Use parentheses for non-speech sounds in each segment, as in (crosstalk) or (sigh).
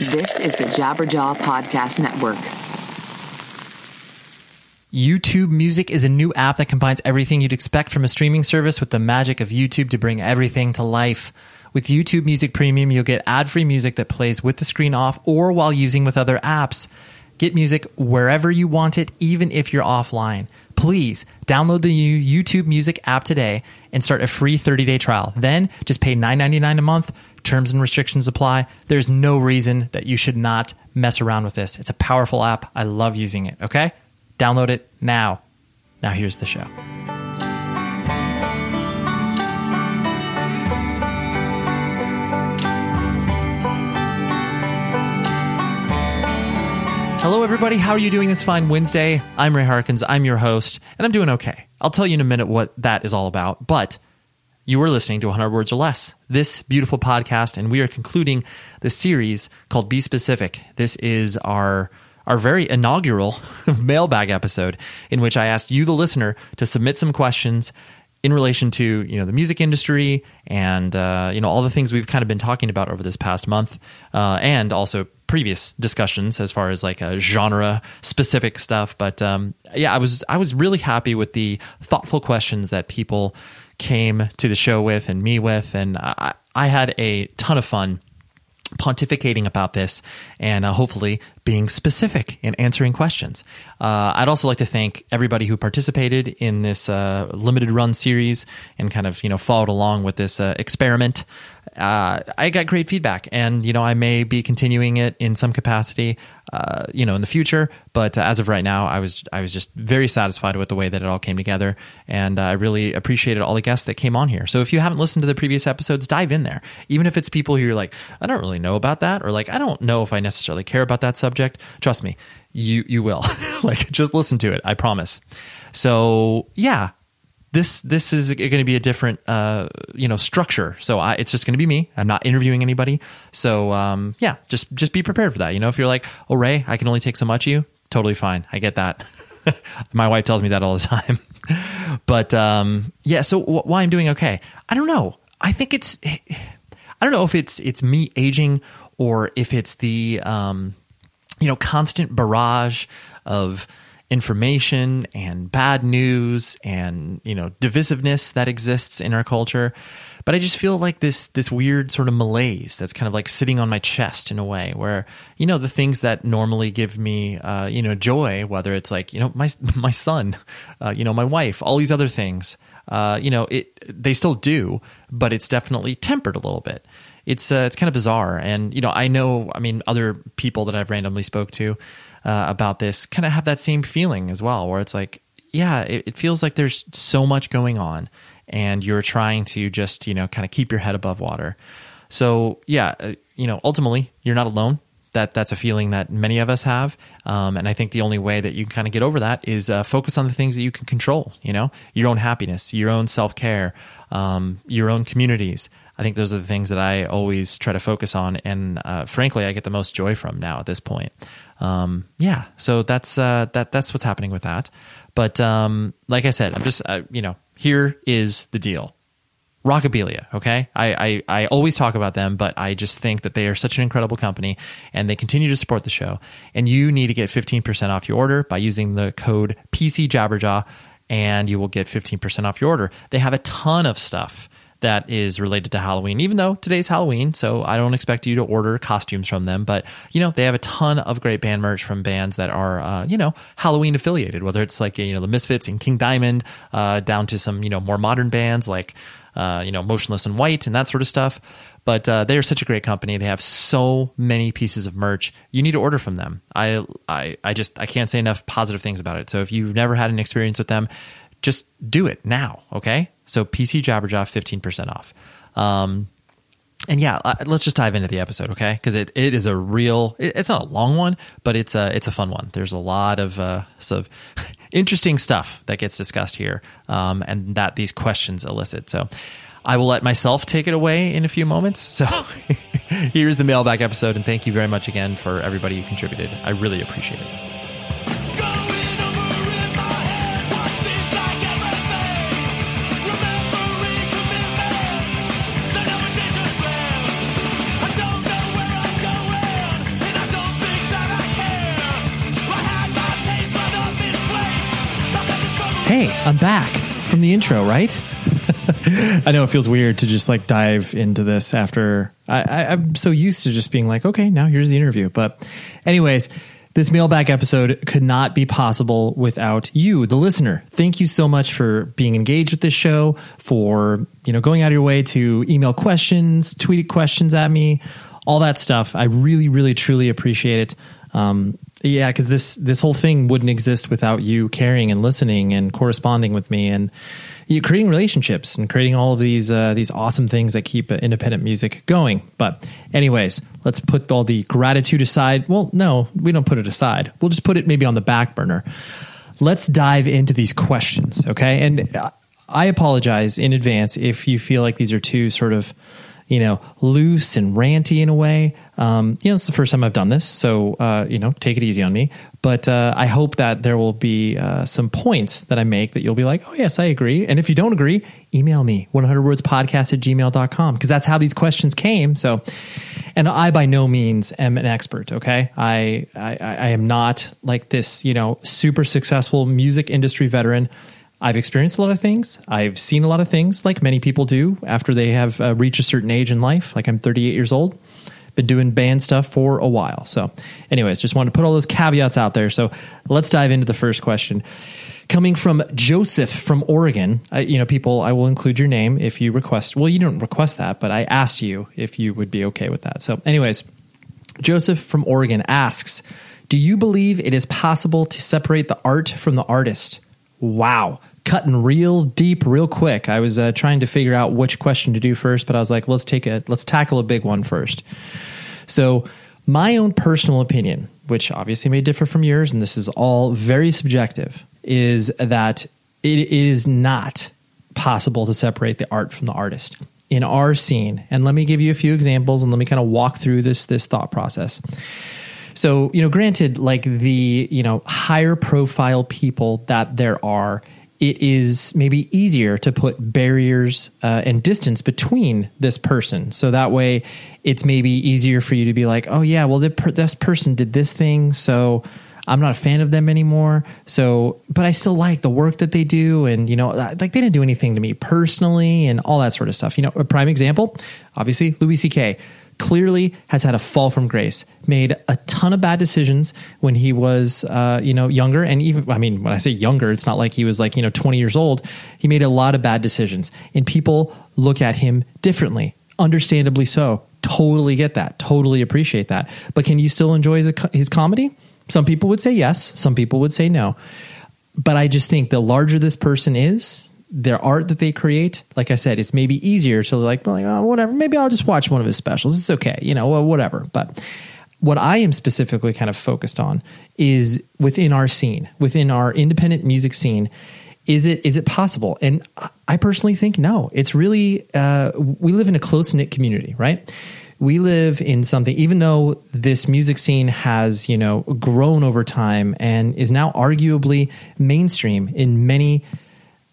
This is the Jabberjaw Podcast Network. YouTube Music is a new app that combines everything you'd expect from a streaming service with the magic of YouTube to bring everything to life. With YouTube Music Premium, you'll get ad free music that plays with the screen off or while using with other apps. Get music wherever you want it, even if you're offline. Please download the new YouTube Music app today and start a free 30 day trial. Then just pay $9.99 a month. Terms and restrictions apply. There's no reason that you should not mess around with this. It's a powerful app. I love using it. Okay? Download it now. Now, here's the show. Hello, everybody. How are you doing this fine Wednesday? I'm Ray Harkins. I'm your host, and I'm doing okay. I'll tell you in a minute what that is all about. But you are listening to 100 Words or Less, this beautiful podcast, and we are concluding the series called Be Specific. This is our our very inaugural (laughs) mailbag episode in which I asked you, the listener, to submit some questions in relation to you know the music industry and uh, you know all the things we've kind of been talking about over this past month, uh, and also previous discussions as far as like a genre specific stuff. But um, yeah, I was I was really happy with the thoughtful questions that people came to the show with and me with, and I, I had a ton of fun pontificating about this and uh, hopefully being specific in answering questions. Uh, I'd also like to thank everybody who participated in this uh, limited run series and kind of you know followed along with this uh, experiment uh, I got great feedback, and you know I may be continuing it in some capacity, uh, you know, in the future. But uh, as of right now, I was I was just very satisfied with the way that it all came together, and uh, I really appreciated all the guests that came on here. So if you haven't listened to the previous episodes, dive in there. Even if it's people who you're like, I don't really know about that, or like I don't know if I necessarily care about that subject. Trust me, you you will. (laughs) like just listen to it. I promise. So yeah, this this is going to be a different uh, you know structure. So I, it's just going to be me. I'm not interviewing anybody. So um, yeah, just just be prepared for that. You know, if you're like, oh Ray, I can only take so much of you. Totally fine. I get that. (laughs) My wife tells me that all the (laughs) time. but um, yeah, so w- why I'm doing okay? I don't know. I think it's I don't know if it's it's me aging or if it's the um, you know constant barrage of information and bad news and you know divisiveness that exists in our culture. But i just feel like this this weird sort of malaise that's kind of like sitting on my chest in a way where you know the things that normally give me uh, you know joy whether it's like you know my (laughs) my son uh, you know my wife all these other things uh, you know it they still do but it's definitely tempered a little bit. It's uh, it's kind of bizarre. And you know i know i mean other people that i've randomly spoke to uh, about this kind of have that same feeling as well, where it's like, yeah, it, it feels like there's so much going on, and you're trying to just you know kind of keep your head above water. So yeah, uh, you know, ultimately you're not alone. That that's a feeling that many of us have, um, and I think the only way that you can kind of get over that is uh, focus on the things that you can control. You know, your own happiness, your own self care, um, your own communities. I think those are the things that I always try to focus on, and uh, frankly, I get the most joy from now at this point um, yeah, so that's uh, that that's what's happening with that. But um, like I said, I'm just uh, you know here is the deal. Rockabilia, okay? I, I, I always talk about them, but I just think that they are such an incredible company and they continue to support the show. And you need to get 15% off your order by using the code PCJabberjaw and you will get 15% off your order. They have a ton of stuff that is related to Halloween, even though today's Halloween. So I don't expect you to order costumes from them. But, you know, they have a ton of great band merch from bands that are, uh, you know, Halloween affiliated, whether it's like, you know, the Misfits and King Diamond, uh, down to some, you know, more modern bands like, uh, you know, Motionless in White and that sort of stuff. But uh, they are such a great company. They have so many pieces of merch. You need to order from them. I, I, I just I can't say enough positive things about it. So if you've never had an experience with them, just do it now. Okay. So PC Jabberjaw, 15% off. Um, and yeah, uh, let's just dive into the episode, okay? Because it, it is a real. It, it's not a long one, but it's a it's a fun one. There's a lot of uh, sort of (laughs) interesting stuff that gets discussed here, um, and that these questions elicit. So, I will let myself take it away in a few moments. So, (laughs) here's the mailbag episode, and thank you very much again for everybody who contributed. I really appreciate it. Okay, I'm back from the intro, right? (laughs) I know it feels weird to just like dive into this after I, I, I'm so used to just being like, okay, now here's the interview. But, anyways, this mailbag episode could not be possible without you, the listener. Thank you so much for being engaged with this show, for you know going out of your way to email questions, tweet questions at me, all that stuff. I really, really, truly appreciate it. Um, yeah, because this this whole thing wouldn't exist without you caring and listening and corresponding with me and you creating relationships and creating all of these uh, these awesome things that keep independent music going. But anyways, let's put all the gratitude aside. Well, no, we don't put it aside. We'll just put it maybe on the back burner. Let's dive into these questions, okay? And I apologize in advance if you feel like these are too sort of you know, loose and ranty in a way. Um, you know, it's the first time I've done this, so uh, you know, take it easy on me. But uh, I hope that there will be uh, some points that I make that you'll be like, oh yes, I agree. And if you don't agree, email me 100 words podcast at gmail.com because that's how these questions came. So, and I by no means am an expert. Okay, I I, I am not like this, you know, super successful music industry veteran. I've experienced a lot of things. I've seen a lot of things, like many people do after they have uh, reached a certain age in life. Like I'm 38 years old, been doing band stuff for a while. So, anyways, just wanted to put all those caveats out there. So, let's dive into the first question. Coming from Joseph from Oregon, I, you know, people, I will include your name if you request. Well, you don't request that, but I asked you if you would be okay with that. So, anyways, Joseph from Oregon asks, "Do you believe it is possible to separate the art from the artist?" Wow cutting real deep real quick. I was uh, trying to figure out which question to do first, but I was like, let's take a let's tackle a big one first. So, my own personal opinion, which obviously may differ from yours, and this is all very subjective, is that it, it is not possible to separate the art from the artist in our scene. And let me give you a few examples, and let me kind of walk through this this thought process. So, you know, granted, like the, you know, higher profile people that there are, it is maybe easier to put barriers uh, and distance between this person. So that way, it's maybe easier for you to be like, oh, yeah, well, this person did this thing. So I'm not a fan of them anymore. So, but I still like the work that they do. And, you know, like they didn't do anything to me personally and all that sort of stuff. You know, a prime example, obviously, Louis C.K clearly has had a fall from grace, made a ton of bad decisions when he was, uh, you know, younger. And even, I mean, when I say younger, it's not like he was like, you know, 20 years old. He made a lot of bad decisions and people look at him differently, understandably so. Totally get that. Totally appreciate that. But can you still enjoy his, his comedy? Some people would say yes. Some people would say no. But I just think the larger this person is, their art that they create, like I said, it's maybe easier to like, like oh, whatever. Maybe I'll just watch one of his specials. It's okay, you know, well, whatever. But what I am specifically kind of focused on is within our scene, within our independent music scene. Is it is it possible? And I personally think no. It's really uh, we live in a close knit community, right? we live in something even though this music scene has you know grown over time and is now arguably mainstream in many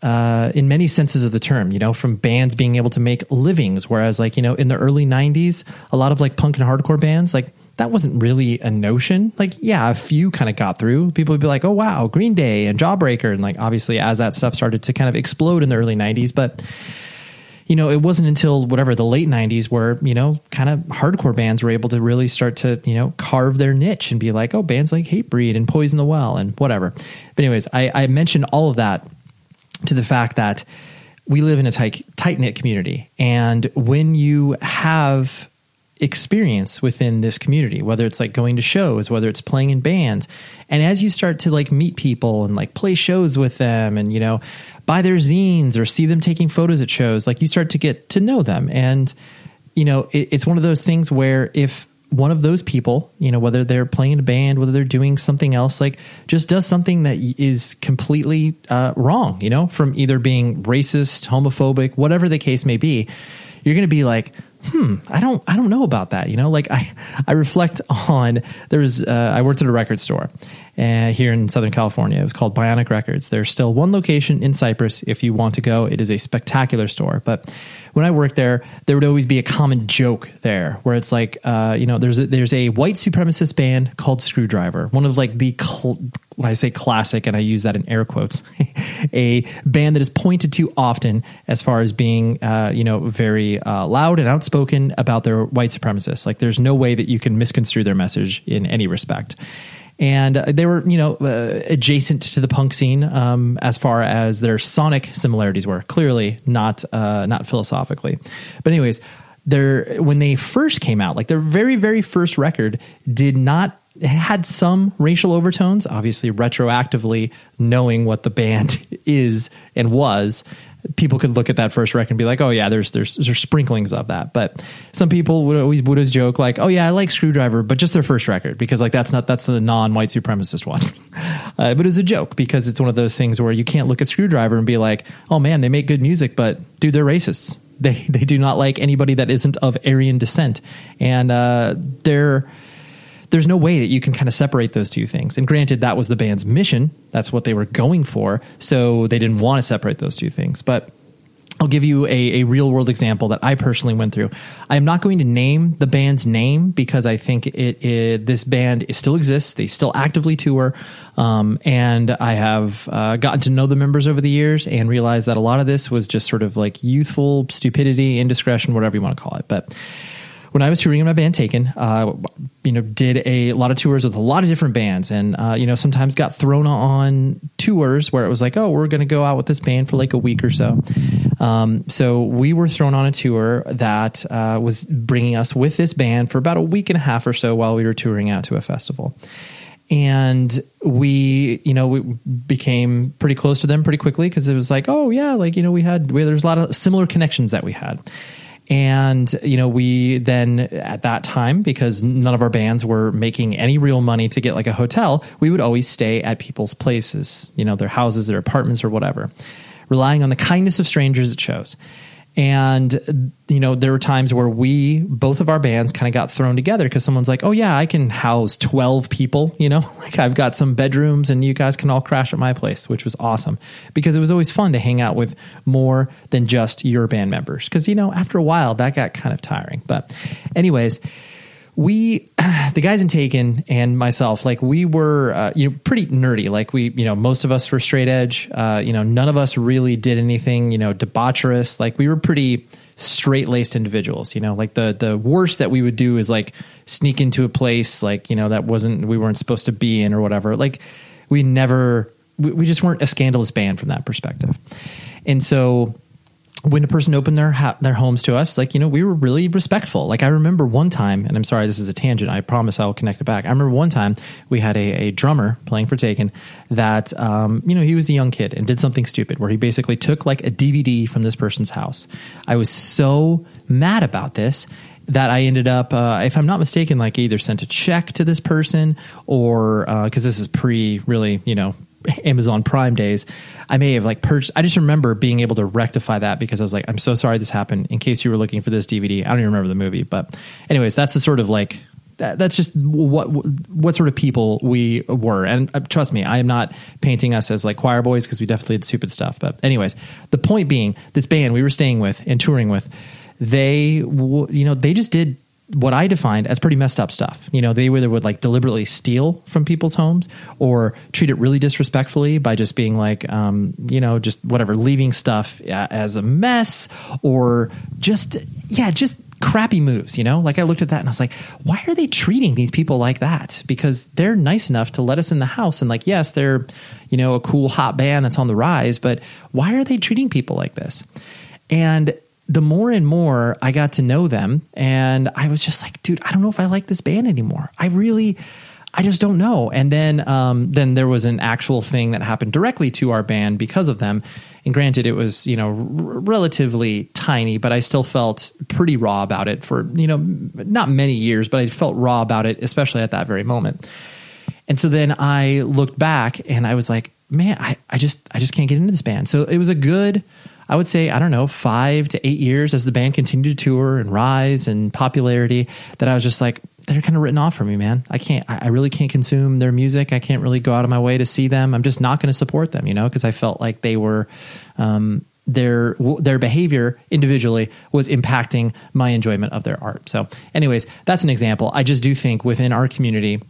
uh, in many senses of the term, you know, from bands being able to make livings. Whereas, like, you know, in the early 90s, a lot of like punk and hardcore bands, like, that wasn't really a notion. Like, yeah, a few kind of got through. People would be like, oh, wow, Green Day and Jawbreaker. And like, obviously, as that stuff started to kind of explode in the early 90s. But, you know, it wasn't until whatever the late 90s where, you know, kind of hardcore bands were able to really start to, you know, carve their niche and be like, oh, bands like Hatebreed and Poison the Well and whatever. But, anyways, I, I mentioned all of that to the fact that we live in a tight tight knit community, and when you have experience within this community whether it's like going to shows whether it's playing in bands and as you start to like meet people and like play shows with them and you know buy their zines or see them taking photos at shows like you start to get to know them. And you know it, it's one of those things where if one of those people, you know, whether they're playing in a band, whether they're doing something else, like just does something that is completely uh, wrong, you know, from either being racist, homophobic, whatever the case may be, you're going to be like, hmm, I don't, I don't know about that, you know. Like I, I reflect (laughs) on there's, uh, I worked at a record store, uh, here in Southern California. It was called Bionic Records. There's still one location in Cypress if you want to go. It is a spectacular store. But when I worked there, there would always be a common joke there where it's like, uh, you know, there's a, there's a white supremacist band called Skrewdriver, one of like the cl- when I say classic, and I use that in air quotes, (laughs) a band that is pointed to often as far as being, uh, you know, very uh, loud and outspoken about their white supremacists. Like, there's no way that you can misconstrue their message in any respect and they were you know uh, adjacent to the punk scene um, as far as their sonic similarities were. Clearly not uh, not philosophically. But anyways their when they first came out like their very very first record did not had some racial overtones obviously retroactively knowing what the band (laughs) is and was people could look at that first record and be like, "Oh yeah, there's there's there's sprinklings of that." But some people would always would always joke like, "Oh yeah, I like Skrewdriver, but just their first record because like that's not that's the non-white supremacist one." (laughs) uh, but it's a joke because it's one of those things where you can't look at Skrewdriver and be like, "Oh man, they make good music, but dude, they're racists. They (laughs) they do not like anybody that isn't of Aryan descent, and uh, they're." There's no way that you can kind of separate those two things. And granted, that was the band's mission. That's what they were going for. So they didn't want to separate those two things. But I'll give you a, a real world example that I personally went through. I am not going to name the band's name because I think it, it this band is still exists. They still actively tour, um, and I have uh, gotten to know the members over the years and realized that a lot of this was just sort of like youthful stupidity, indiscretion, whatever you want to call it. But when I was touring in my band Taken, uh, you know, did a lot of tours with a lot of different bands, and uh, you know, sometimes got thrown on tours where it was like, oh, we're going to go out with this band for like a week or so. Um, so we were thrown on a tour that uh, was bringing us with this band for about a week and a half or so while we were touring out to a festival and we you know we became pretty close to them pretty quickly because it was like oh yeah like you know we had we, there's a lot of similar connections that we had and, you know, we then at that time, because none of our bands were making any real money to get like a hotel, we would always stay at people's places, you know, their houses, their apartments, or whatever, relying on the kindness of strangers at shows. And, you know, there were times where we, both of our bands, kind of got thrown together because someone's like, oh, yeah, I can house 12 people, you know, (laughs) like I've got some bedrooms and you guys can all crash at my place, which was awesome because it was always fun to hang out with more than just your band members. Because, you know, after a while, that got kind of tiring. But, anyways, we (clears throat) the guys in taken and myself like we were uh, you know pretty nerdy. Like we you know most of us were straight edge. Uh, you know none of us really did anything you know debaucherous. Like we were pretty straight laced individuals you know? Like the the worst that we would do is like sneak into a place like you know that wasn't we weren't supposed to be in or whatever. Like we never we, we just weren't a scandalous band from that perspective. And so when a person opened their ha- their homes to us, like you know, we were really respectful. Like I remember one time, and I'm sorry, this is a tangent. I promise I'll connect it back. I remember one time we had a, a drummer playing for Taken that um, you know he was a young kid and did something stupid where he basically took like a DVD from this person's house. I was so mad about this that I ended up, uh, if I'm not mistaken, like either sent a check to this person or because uh, this is pre really, you know, Amazon Prime days, I may have like purchased. I just remember being able to rectify that because I was like, I'm so sorry this happened. In case you were looking for this DVD, I don't even remember the movie, but anyways, that's the sort of like that, that's just what what sort of people we were. And uh, trust me, I am not painting us as like choir boys because we definitely did stupid stuff. But anyways, the point being, this band we were staying with and touring with, they you know they just did what I defined as pretty messed up stuff. You know, they either would like deliberately steal from people's homes or treat it really disrespectfully by just being like, um, you know, just whatever, leaving stuff as a mess or just, yeah, just crappy moves, you know? Like I looked at that and I was like, why are they treating these people like that? Because they're nice enough to let us in the house and like, yes, they're, you know, a cool hot band that's on the rise, but why are they treating people like this? And the more and more I got to know them, and I was just like, dude, I don't know if I like this band anymore. I really, I just don't know. And then, um, then there was an actual thing that happened directly to our band because of them. And granted, it was you know r- relatively tiny, but I still felt pretty raw about it for you know not many years, but I felt raw about it, especially at that very moment. And so then I looked back and I was like, man, I, I just I just can't get into this band. So it was a good I would say, I don't know, five to eight years as the band continued to tour and rise in popularity, that I was just like, they're kind of written off for me, man. I can't, I really can't consume their music. I can't really go out of my way to see them. I'm just not going to support them, you know, because I felt like they were, um, their their behavior individually was impacting my enjoyment of their art. So, anyways, that's an example. I just do think within our community,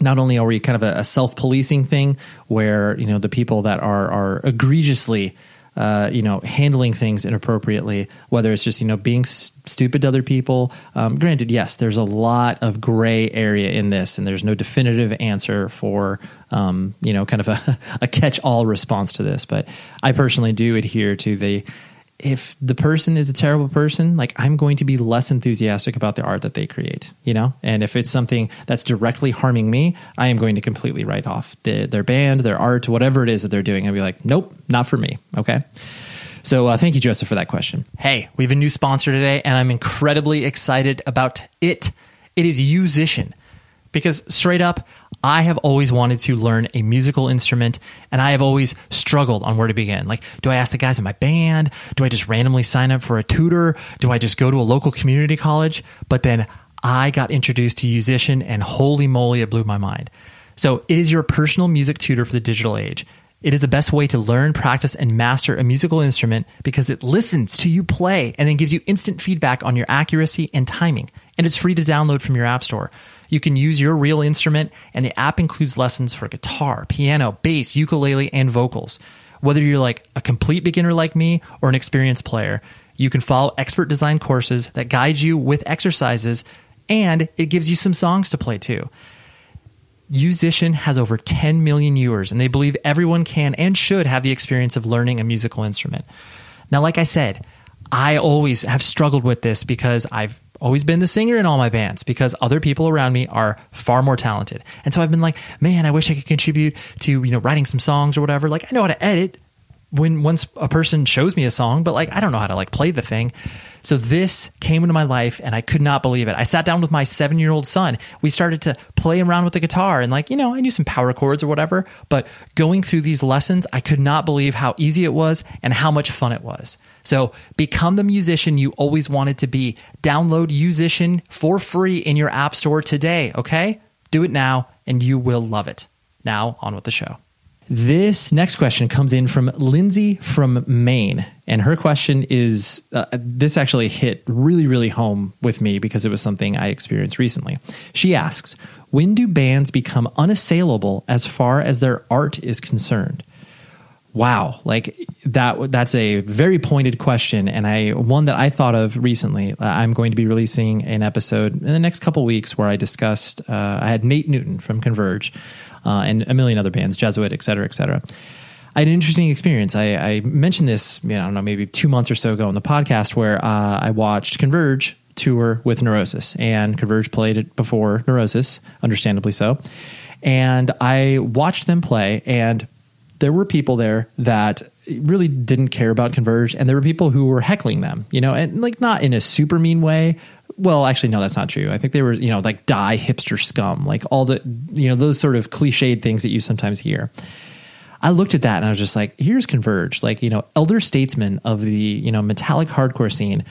not only are we kind of a, a self policing thing where you know the people that are are egregiously uh, you know, handling things inappropriately, whether it's just, you know, being s- stupid to other people. Um, granted, yes, there's a lot of gray area in this, and there's no definitive answer for, um, you know, kind of a, (laughs) a catch all response to this. But I personally do adhere to the if the person is a terrible person, like I'm going to be less enthusiastic about the art that they create, you know? And if it's something that's directly harming me, I am going to completely write off the, their band, their art, whatever it is that they're doing. I'll be like, nope, not for me. Okay. So uh, thank you, Joseph, for that question. Hey, we have a new sponsor today, and I'm incredibly excited about it. It is Yousician. Because straight up, I have always wanted to learn a musical instrument and I have always struggled on where to begin. Like, do I ask the guys in my band? Do I just randomly sign up for a tutor? Do I just go to a local community college? But then I got introduced to Yousician and holy moly, it blew my mind. So it is your personal music tutor for the digital age. It is the best way to learn, practice, and master a musical instrument because it listens to you play and then gives you instant feedback on your accuracy and timing. And it's free to download from your app store. You can use your real instrument, and the app includes lessons for guitar, piano, bass, ukulele, and vocals. Whether you're like a complete beginner like me or an experienced player, you can follow expert design courses that guide you with exercises, and it gives you some songs to play too. Yousician has over 10 million viewers, and they believe everyone can and should have the experience of learning a musical instrument. Now, like I said, I always have struggled with this because I've always been the singer in all my bands because other people around me are far more talented. And so I've been like, man, I wish I could contribute to, you know, writing some songs or whatever. Like I know how to edit when once a person shows me a song, but like I don't know how to like play the thing. So this came into my life and I could not believe it. I sat down with my 7-year-old son. We started to play around with the guitar and like, you know, I knew some power chords or whatever, but going through these lessons, I could not believe how easy it was and how much fun it was. So become the musician you always wanted to be. Download Yousician for free in your app store today, okay? Do it now and you will love it. Now, on with the show. This next question comes in from Lindsay from Maine. And her question is uh, this actually hit really, really home with me because it was something I experienced recently. She asks When do bands become unassailable as far as their art is concerned? Wow, like that that's a very pointed question and I one that I thought of recently. Uh, I'm going to be releasing an episode in the next couple weeks where I discussed uh, I had Nate Newton from Converge uh, and a million other bands, Jesuit, et cetera, et cetera. I had an interesting experience. I, I mentioned this, you know, I don't know, maybe two months or so ago on the podcast where uh, I watched Converge tour with Neurosis, and Converge played it before Neurosis, understandably so. And I watched them play, and there were people there that really didn't care about Converge, and there were people who were heckling them, you know, and like not in a super mean way. Well, actually, no, that's not true. I think they were, you know, like die hipster scum, like all the, you know, those sort of cliched things that you sometimes hear. I looked at that and I was just like, here's Converge, like, you know, elder statesmen of the, you know, metallic hardcore scene,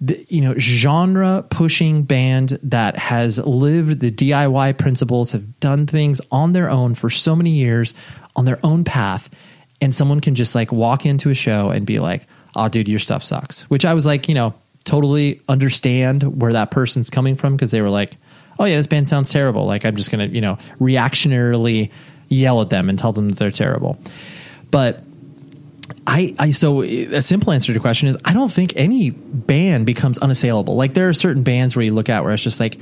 the, you know, genre pushing band that has lived the DIY principles, have done things on their own for so many years on their own path. And someone can just like walk into a show and be like, oh, dude, your stuff sucks. Which I was like, you know, totally understand where that person's coming from because they were like, oh, yeah, this band sounds terrible. Like, I'm just going to, you know, reactionarily yell at them and tell them that they're terrible. But I, I so a simple answer to the question is I don't think any band becomes unassailable. Like there are certain bands where you look at where it's just like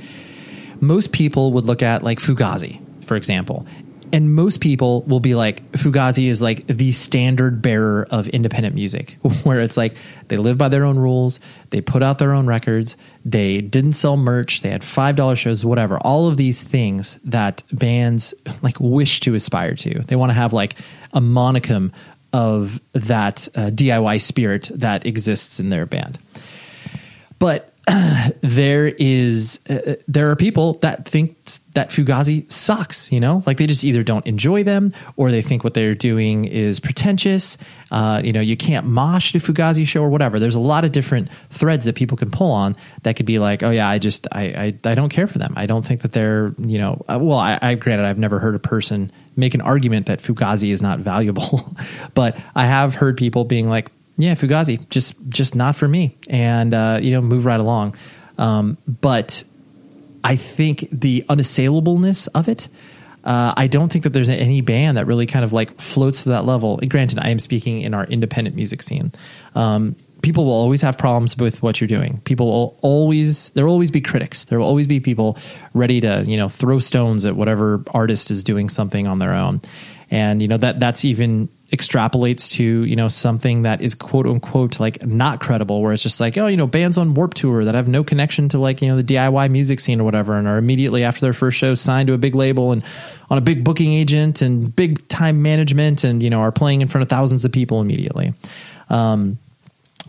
most people would look at like Fugazi, for example. And most people will be like Fugazi is like the standard bearer of independent music, (laughs) where it's like they live by their own rules, they put out their own records, they didn't sell merch, they had five dollar shows, whatever. All of these things that bands (laughs) like wish to aspire to. They want to have like a monicum of that uh, DIY spirit that exists in their band. But (clears throat) there is uh, there are people that think that Fugazi sucks. You know, like they just either don't enjoy them or they think what they're doing is pretentious. Uh, you know, you can't mosh a Fugazi show or whatever. There's a lot of different threads that people can pull on that could be like, oh yeah, I just I I, I don't care for them. I don't think that they're you know. Uh, well, I, I granted I've never heard a person make an argument that Fugazi is not valuable, (laughs) but I have heard people being like, yeah, Fugazi, just just not for me, and uh, you know, move right along. Um, but I think the unassailableness of it. Uh, I don't think that there's any band that really kind of like floats to that level. Granted, I am speaking in our independent music scene. Um, people will always have problems with what you're doing. People will always there will always be critics. There will always be people ready to you know throw stones at whatever artist is doing something on their own. And you know that that's even extrapolates to you know something that is quote unquote like not credible where it's just like oh you know bands on Warped Tour that have no connection to like you know the diy music scene or whatever and are immediately after their first show signed to a big label and on a big booking agent and big time management and you know are playing in front of thousands of people immediately. Um,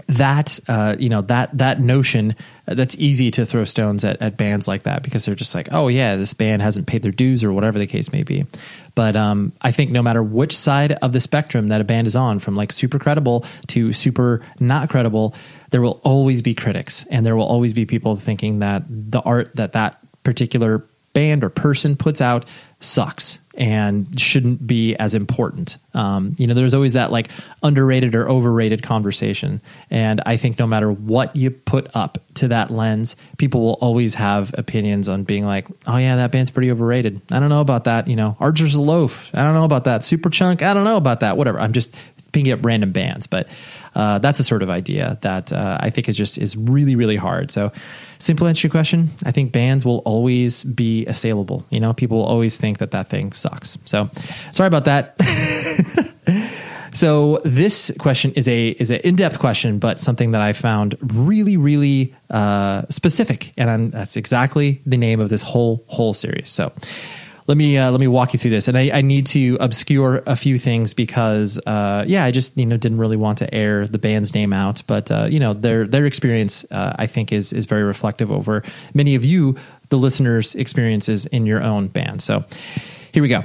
that uh, you know that that notion uh, that's easy to throw stones at, at bands like that because they're just like oh yeah this band hasn't paid their dues or whatever the case may be. But um, i think no matter which side of the spectrum that a band is on from like super credible to super not credible there will always be critics and there will always be people thinking that the art that that particular band or person puts out sucks and shouldn't be as important. Um, you know, there's always that like underrated or overrated conversation. And I think no matter what you put up to that lens, people will always have opinions on being like, oh, yeah, that band's pretty overrated. I don't know about that. You know, Archers of Loaf. I don't know about that. Superchunk. I don't know about that. Whatever. I'm just picking up random bands. But uh, that's a sort of idea that uh, I think is just is really, really hard. So, simple answer to your question, I think bands will always be assailable. You know, people will always think that that thing sucks. So sorry about that. (laughs) so this question is a is an in depth question, but something that I found really really uh, specific, and I'm, that's exactly the name of this whole whole series. So let me uh, let me walk you through this, and I, I need to obscure a few things because uh, yeah, I just you know didn't really want to air the band's name out, but uh, you know their their experience uh, I think is is very reflective over many of you, the listeners' experiences in your own band. So here we go.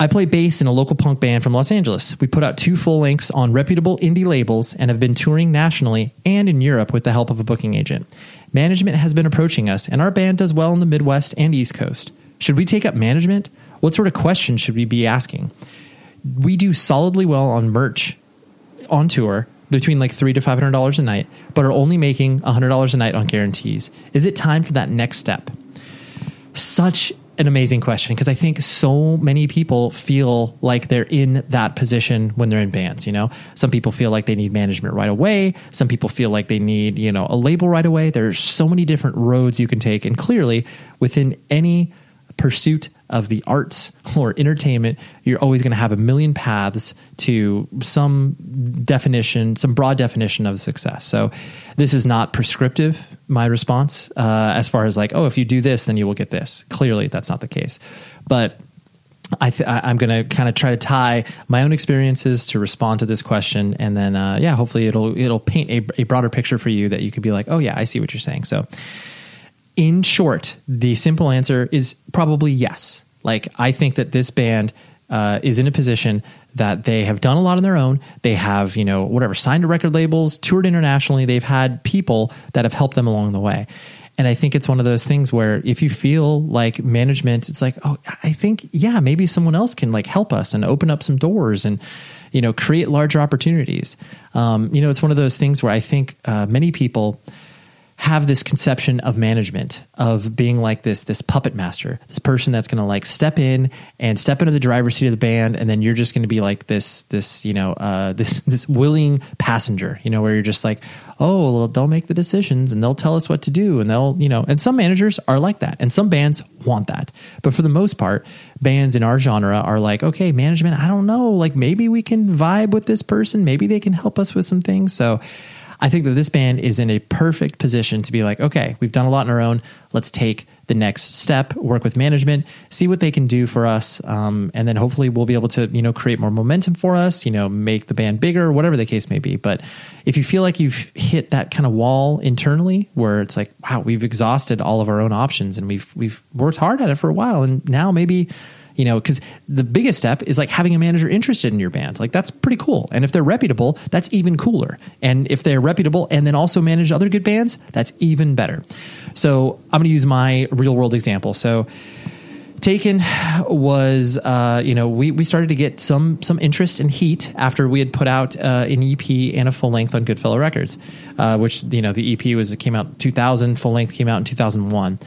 I play bass in a local punk band from Los Angeles. We put out two full lengths on reputable indie labels and have been touring nationally and in Europe with the help of a booking agent. Management has been approaching us, and our band does well in the Midwest and East Coast. Should we take up management? What sort of questions should we be asking? We do solidly well on merch on tour between like three to five hundred dollars a night, but are only making hundred dollars a night on guarantees. Is it time for that next step? Such an amazing question because I think so many people feel like they're in that position when they're in bands. You know, some people feel like they need management right away. Some people feel like they need you know a label right away. There's so many different roads you can take, and clearly within any pursuit of the arts or entertainment, you're always going to have a million paths to some definition, some broad definition of success. So, this is not prescriptive, my response, uh, as far as like, oh, if you do this, then you will get this. Clearly, that's not the case. But I I'm going to kind of try to tie my own experiences to respond to this question, and then uh, yeah, hopefully it'll it'll paint a, a broader picture for you that you could be like, oh yeah, I see what you're saying. So in short, the simple answer is probably yes. Like, I think that this band uh, is in a position that they have done a lot on their own. They have, you know, whatever, signed to record labels, toured internationally. They've had people that have helped them along the way. And I think it's one of those things where if you feel like management, it's like, oh, I think, yeah, maybe someone else can like help us and open up some doors and, you know, create larger opportunities. Um, you know, it's one of those things where I think uh, many people, have this conception of management of being like this this puppet master this person that's going to like step in and step into the driver's seat of the band and then you're just going to be like this this you know uh, (laughs) this this willing passenger you know where you're just like oh well, they'll make the decisions and they'll tell us what to do and they'll you know and some managers are like that and some bands want that. But for the most part bands in our genre are like okay management i don't know like maybe we can vibe with this person maybe they can help us with some things. So I think that this band is in a perfect position to be like, okay, we've done a lot on our own. Let's take the next step, work with management, see what they can do for us, um, and then hopefully we'll be able to you know create more momentum for us. You know, make the band bigger, whatever the case may be. But if you feel like you've hit that kind of wall internally, where it's like, wow, we've exhausted all of our own options and we've we've worked hard at it for a while, and now maybe you know because the biggest step is like having a manager interested in your band. Like that's pretty cool. And if they're reputable that's even cooler. And if they're reputable and then also manage other good bands that's even better. So i'm going to use my real world example. So Taken was, uh, you know, we, we started to get some some interest and heat after we had put out uh, an EP and a full length on Goodfellow Records, uh, which you know the EP was it came out 2000, full length came out in 2001.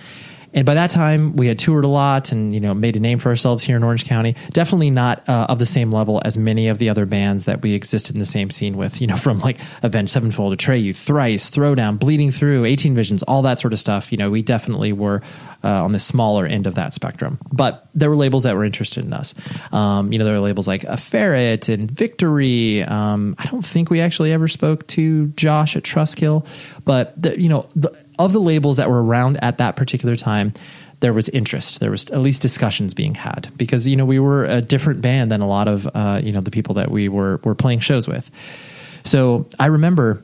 And by that time, we had toured a lot and you know made a name for ourselves here in Orange County. Definitely not uh, of the same level as many of the other bands that we existed in the same scene with. You know, (laughs) from like Avenged Sevenfold, Atreyu, Thrice, Throwdown, Bleeding Through, 18 Visions, all that sort of stuff. You know, we definitely were uh, on the smaller end of that spectrum. But there were labels that were interested in us. Um, you know, there were labels like a Ferret and Victory. Um, I don't think we actually ever spoke to Josh at Trustkill, but the, you know. The, of the labels that were around at that particular time, there was interest. There was at least discussions being had because you know we were a different band than a lot of uh, you know the people that we were were playing shows with. So I remember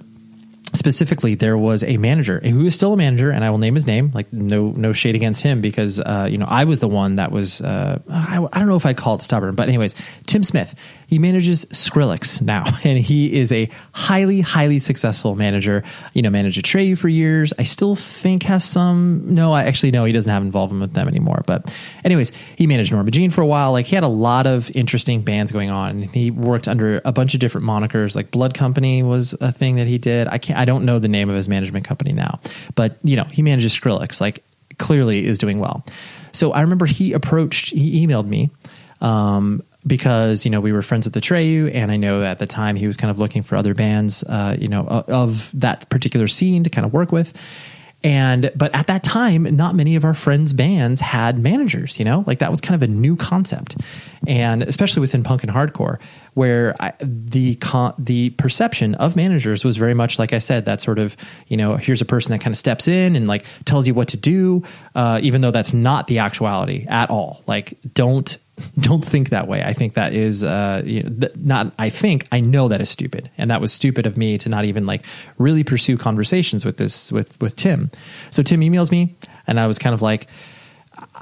specifically there was a manager who is still a manager and i will name his name like no no shade against him because uh, you know i was the one that was uh, I, I, don't know if i'd call it stubborn but anyways tim smith he manages skrillex now (laughs) and he is a highly highly successful manager. You know managed Atreyu for years. I still think has some no i actually no he doesn't have involvement with them anymore. But anyways he managed norma jean for a while. Like he had a lot of interesting bands going on. And he worked under a bunch of different monikers. Like blood company was a thing that he did. I can't I don't know the name of his management company now, but you know, he manages Skrillex, like clearly is doing well. So I remember he approached, he emailed me, um, because you know we were friends with the Atreyu, and I know at the time he was kind of looking for other bands, uh, you know, of that particular scene to kind of work with. And but at that time, not many of our friends' bands had managers. You know, like that was kind of a new concept, and especially within punk and hardcore, where I, the con- the perception of managers was very much like I said, that sort of you know, here's a person that kind of steps in and like tells you what to do, uh, even though that's not the actuality at all. Like, don't don't think that way. I think that is uh, you know, th- not. I think I know that is stupid, and that was stupid of me to not even like really pursue conversations with this with with Tim. So Tim emails me, and I was kind of like,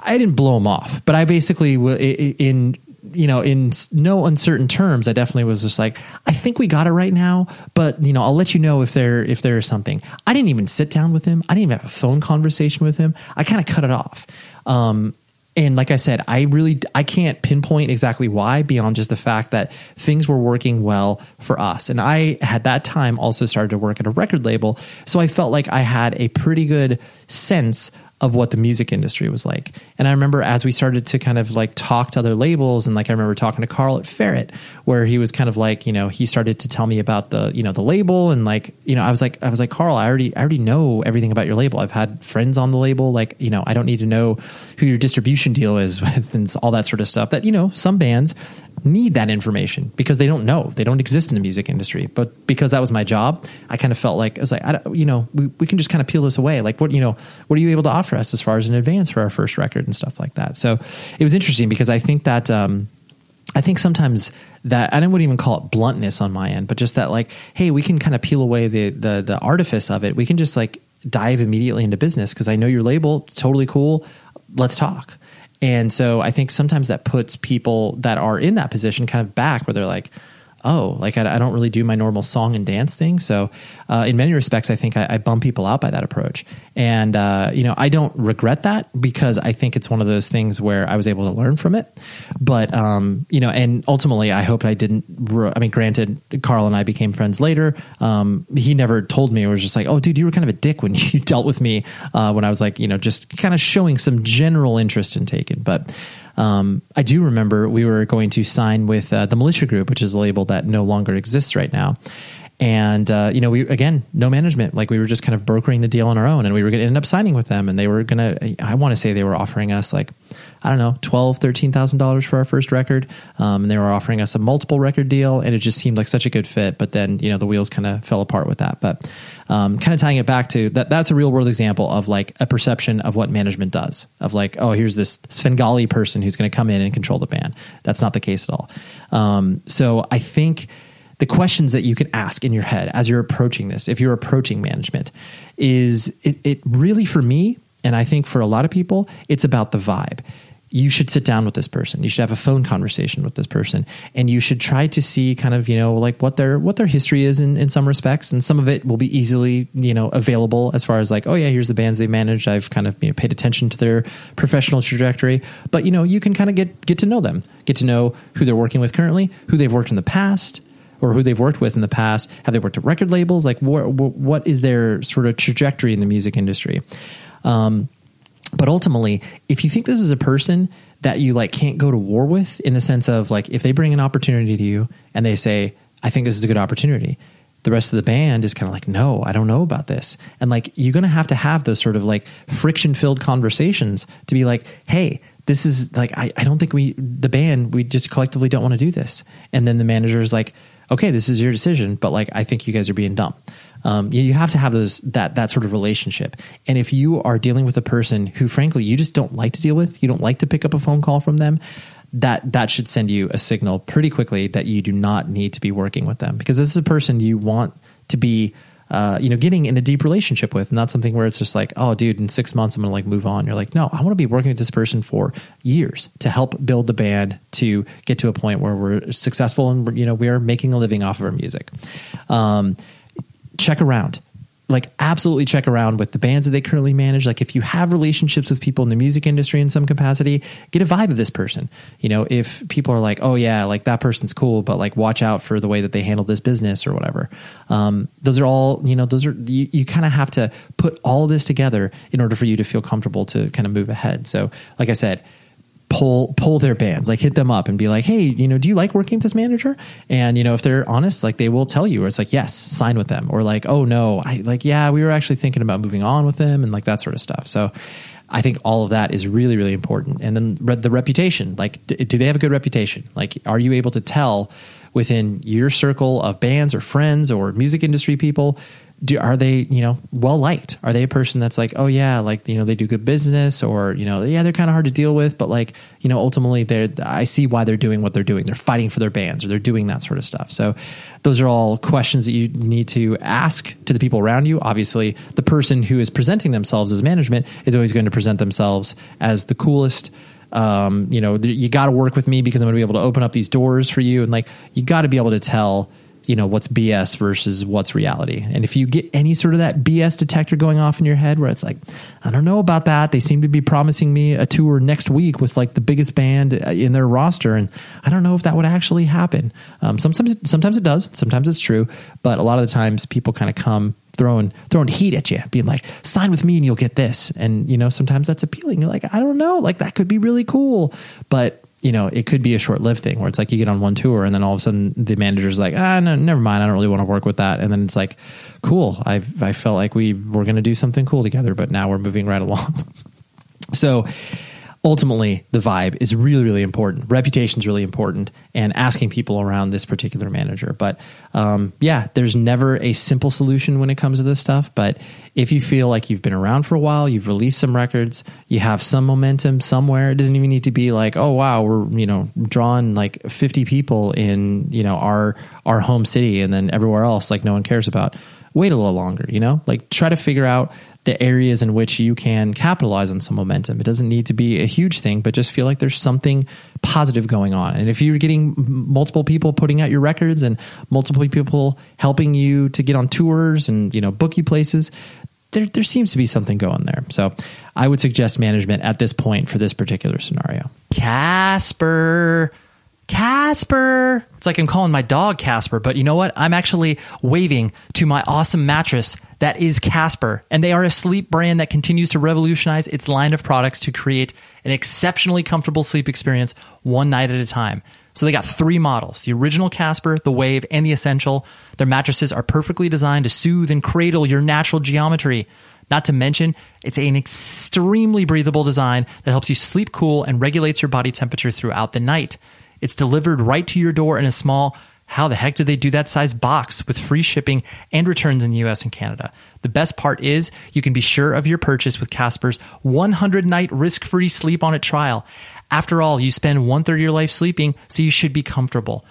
I didn't blow him off, but I basically in you know in no uncertain terms, I definitely was just like, I think we got it right now, but you know I'll let you know if there if there is something. I didn't even sit down with him. I didn't even have a phone conversation with him. I kind of cut it off. Um, and like I said, I really I can't pinpoint exactly why beyond just the fact that things were working well for us. And I had that time also started to work at a record label, so I felt like I had a pretty good sense of what the music industry was like. And I remember as we started to kind of like talk to other labels and like I remember talking to Carl at Ferret where he was kind of like, you know, he started to tell me about the, you know, the label and like, you know, I was like I was like, "Carl, I already I already know everything about your label. I've had friends on the label, like, you know, I don't need to know who your distribution deal is (laughs) with and all that sort of stuff that, you know, some bands need that information because they don't know they don't exist in the music industry but because that was my job i kind of felt like i was like I, you know we, we can just kind of peel this away like what you know what are you able to offer us as far as an advance for our first record and stuff like that so it was interesting because i think that um, I think sometimes that I wouldn't even call it bluntness on my end, but just that like, hey, we can kind of peel away the the the artifice of it. We can just like dive immediately into business because I know your label, totally cool. Let's talk. And so I think sometimes that puts people that are in that position kind of back where they're like, oh, like I, I, don't really do my normal song and dance thing. So, uh, in many respects, I think I, I, bum people out by that approach. And, uh, you know, I don't regret that because I think it's one of those things where I was able to learn from it. But, um, you know, and ultimately, I hope I didn't. I mean, granted, Carl and I became friends later. Um, he never told me, it was just like, oh, dude, you were kind of a dick when (laughs) you dealt with me uh, when I was like, you know, just kind of showing some general interest in Taken. But, um, I do remember we were going to sign with uh, the Militia Group, which is a label that no longer exists right now. And uh, you know, we again no management. Like we were just kind of brokering the deal on our own, and we were going to end up signing with them. And they were going to. I want to say they were offering us like I don't know, twelve, thirteen thousand dollars for our first record, um, and they were offering us a multiple record deal, and it just seemed like such a good fit. But then you know the wheels kind of fell apart with that. But um, kind of tying it back to that, that's a real world example of like a perception of what management does. Of like, oh, here's this Svengali person who's going to come in and control the band. That's not the case at all. Um, so I think the questions that you can ask in your head as you're approaching this, if you're approaching management, is it, it really for me, and I think for a lot of people, it's about the vibe. You should sit down with this person. You should have a phone conversation with this person, and you should try to see kind of you know like what their what their history is in, in some respects, and some of it will be easily you know available as far as like oh yeah here's the bands they managed. I've kind of you know, paid attention to their professional trajectory, but you know you can kind of get get to know them, get to know who they're working with currently, who they've worked in the past, or who they've worked with in the past. Have they worked at record labels? Like, what, what is their sort of trajectory in the music industry? Um, but ultimately, if you think this is a person that you like can't go to war with, in the sense of like, if they bring an opportunity to you and they say, "I think this is a good opportunity," the rest of the band is kind of like, "No, I don't know about this," and like you're going to have to have those sort of like friction filled conversations to be like, "Hey." This is like I, I don't think we the band we just collectively don't want to do this, and then the manager is like, okay, this is your decision, but like I think you guys are being dumb. Um, you have to have those that that sort of relationship. And if you are dealing with a person who, frankly, you just don't like to deal with, you don't like to pick up a phone call from them, that that should send you a signal pretty quickly that you do not need to be working with them because this is a person you want to be. Uh, you know, getting in a deep relationship with, not something where it's just like, oh, dude, in six months I'm gonna like move on. You're like, no, I want to be working with this person for years to help build the band to get to a point where we're successful and you know we are making a living off of our music. Um, check around. Like absolutely check around with the bands that they currently manage. Like if you have relationships with people in the music industry in some capacity get a vibe of this person. You know if people are like oh yeah like that person's cool but like watch out for the way that they handle this business or whatever. Um, those are all you know those are you, you kind of have to put all this together in order for you to feel comfortable to kind of move ahead. So like i said pull pull their bands like hit them up and be like hey you know do you like working with this manager? And you know if they're honest like they will tell you or it's like yes sign with them. Or like oh no i like yeah we were actually thinking about moving on with them and like that sort of stuff. So i think all of that is really really important. And then the reputation like do they have a good reputation? Like are you able to tell within your circle of bands or friends or music industry people do are they you know well liked are they a person that's like oh yeah like you know they do good business or you know yeah they're kind of hard to deal with but like you know ultimately they're i see why they're doing what they're doing. They're fighting for their bands or they're doing that sort of stuff. So those are all questions that you need to ask to the people around you. Obviously the person who is presenting themselves as management is always going to present themselves as the coolest. Um, you know you got to work with me because i'm going to be able to open up these doors for you. And like you got to be able to tell you know what's BS versus what's reality. And if you get any sort of that BS detector going off in your head where it's like, I don't know about that. They seem to be promising me a tour next week with like the biggest band uh, in their roster, and I don't know if that would actually happen. Um, sometimes, sometimes it does. Sometimes it's true, but a lot of the times people kind of come throwing throwing heat at you, being like, "Sign with me and you'll get this." And you know, sometimes that's appealing. You're like, I don't know, like that could be really cool, but you know, it could be a short lived thing where it's like you get on one tour and then all of a sudden the manager's like, ah, no, never mind. I don't really want to work with that. And then it's like, cool. I I felt like we were going to do something cool together, but now we're moving right along. (laughs) so ultimately the vibe is really really important. Reputation is really important and asking people around this particular manager. But um, yeah there's never a simple solution when it comes to this stuff. But if you feel like you've been around for a while you've released some records you have some momentum somewhere it doesn't even need to be like oh wow we're you know drawing like 50 people in you know our our home city and then everywhere else like no one cares about. Wait a little longer you know? Like try to figure out the areas in which you can capitalize on some momentum. It doesn't need to be a huge thing, but just feel like there's something positive going on. And if you're getting multiple people putting out your records and multiple people helping you to get on tours and, you know, book you places, there, there seems to be something going there. So I would suggest management at this point for this particular scenario. Casper. Casper. It's like I'm calling my dog Casper, but you know what? I'm actually waving to my awesome mattress that is Casper. And they are a sleep brand that continues to revolutionize its line of products to create an exceptionally comfortable sleep experience one night at a time. So they got three models the original Casper, the Wave, and the Essential. Their mattresses are perfectly designed to soothe and cradle your natural geometry. Not to mention, it's an extremely breathable design that helps you sleep cool and regulates your body temperature throughout the night. It's delivered right to your door in a small, how the heck do they do that size box with free shipping and returns in the US and Canada? The best part is you can be sure of your purchase with Casper's 100 night risk free sleep on it trial. After all, you spend one third of your life sleeping, so you should be comfortable.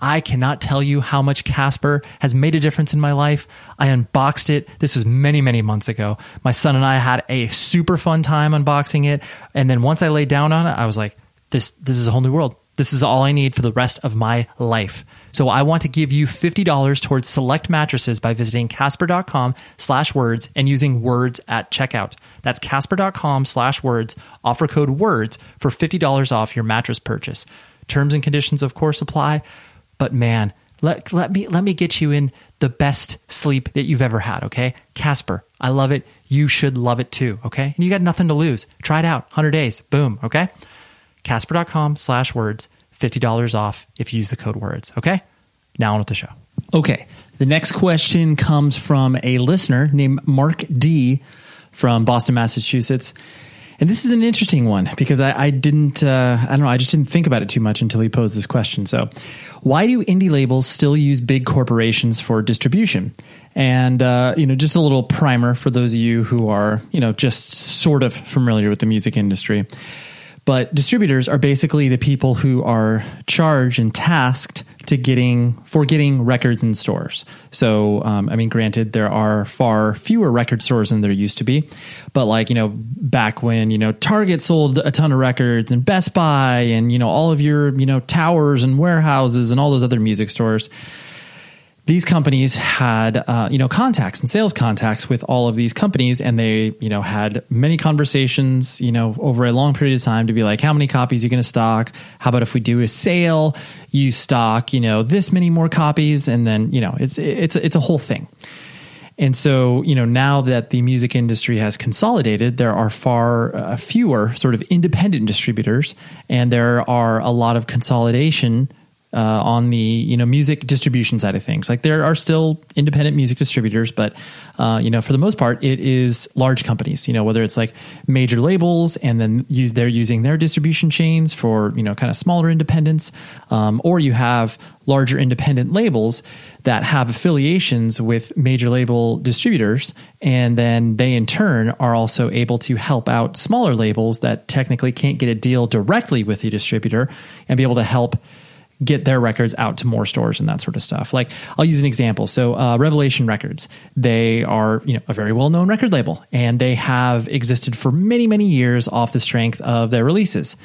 I cannot tell you how much Casper has made a difference in my life. I unboxed it. This was many, many months ago. My son and I had a super fun time unboxing it. And then once I laid down on it, I was like, this, this is a whole new world. This is all I need for the rest of my life. So I want to give you $50 towards select mattresses by visiting casper.com slash words and using words at checkout. That's casper.com slash words. Offer code words for $50 off your mattress purchase. Terms and conditions, of course, apply. But man, let, let me let me get you in the best sleep that you've ever had, okay? Casper, I love it. You should love it too, okay? And you got nothing to lose. Try it out. 100 days. Boom, okay? Casper.com slash words, $50 off if you use the code words, okay? Now on with the show. Okay. The next question comes from a listener named Mark D from Boston, Massachusetts. And this is an interesting one because I, I didn't, uh, I don't know, I just didn't think about it too much until he posed this question. So, why do indie labels still use big corporations for distribution? And, uh, you know, just a little primer for those of you who are, you know, just sort of familiar with the music industry. But distributors are basically the people who are charged and tasked to getting for getting records in stores. So, um, I mean, granted, there are far fewer record stores than there used to be, but like you know, back when you know Target sold a ton of records and Best Buy and you know all of your you know towers and Wherehouses and all those other music stores these companies had uh, you know contacts and sales contacts with all of these companies and they you know had many conversations you know over a long period of time to be like how many copies are you going to stock? How about if we do a sale? You stock you know this many more copies and then you know it's it's it's a whole thing. And so, you know, now that the music industry has consolidated, there are far uh, fewer sort of independent distributors, and there are a lot of consolidation uh, on the you know music distribution side of things. Like there are still independent music distributors, but uh, you know for the most part, it is large companies. You know whether it's like major labels, and then use they're using their distribution chains for you know kind of smaller independents, um, or you have larger independent labels that have affiliations with major label distributors and then they in turn are also able to help out smaller labels that technically can't get a deal directly with the distributor and be able to help get their records out to more stores and that sort of stuff. Like I'll use an example. So uh, Revelation Records, they are you know a very well known record label, and they have existed for many many years off the strength of their releases.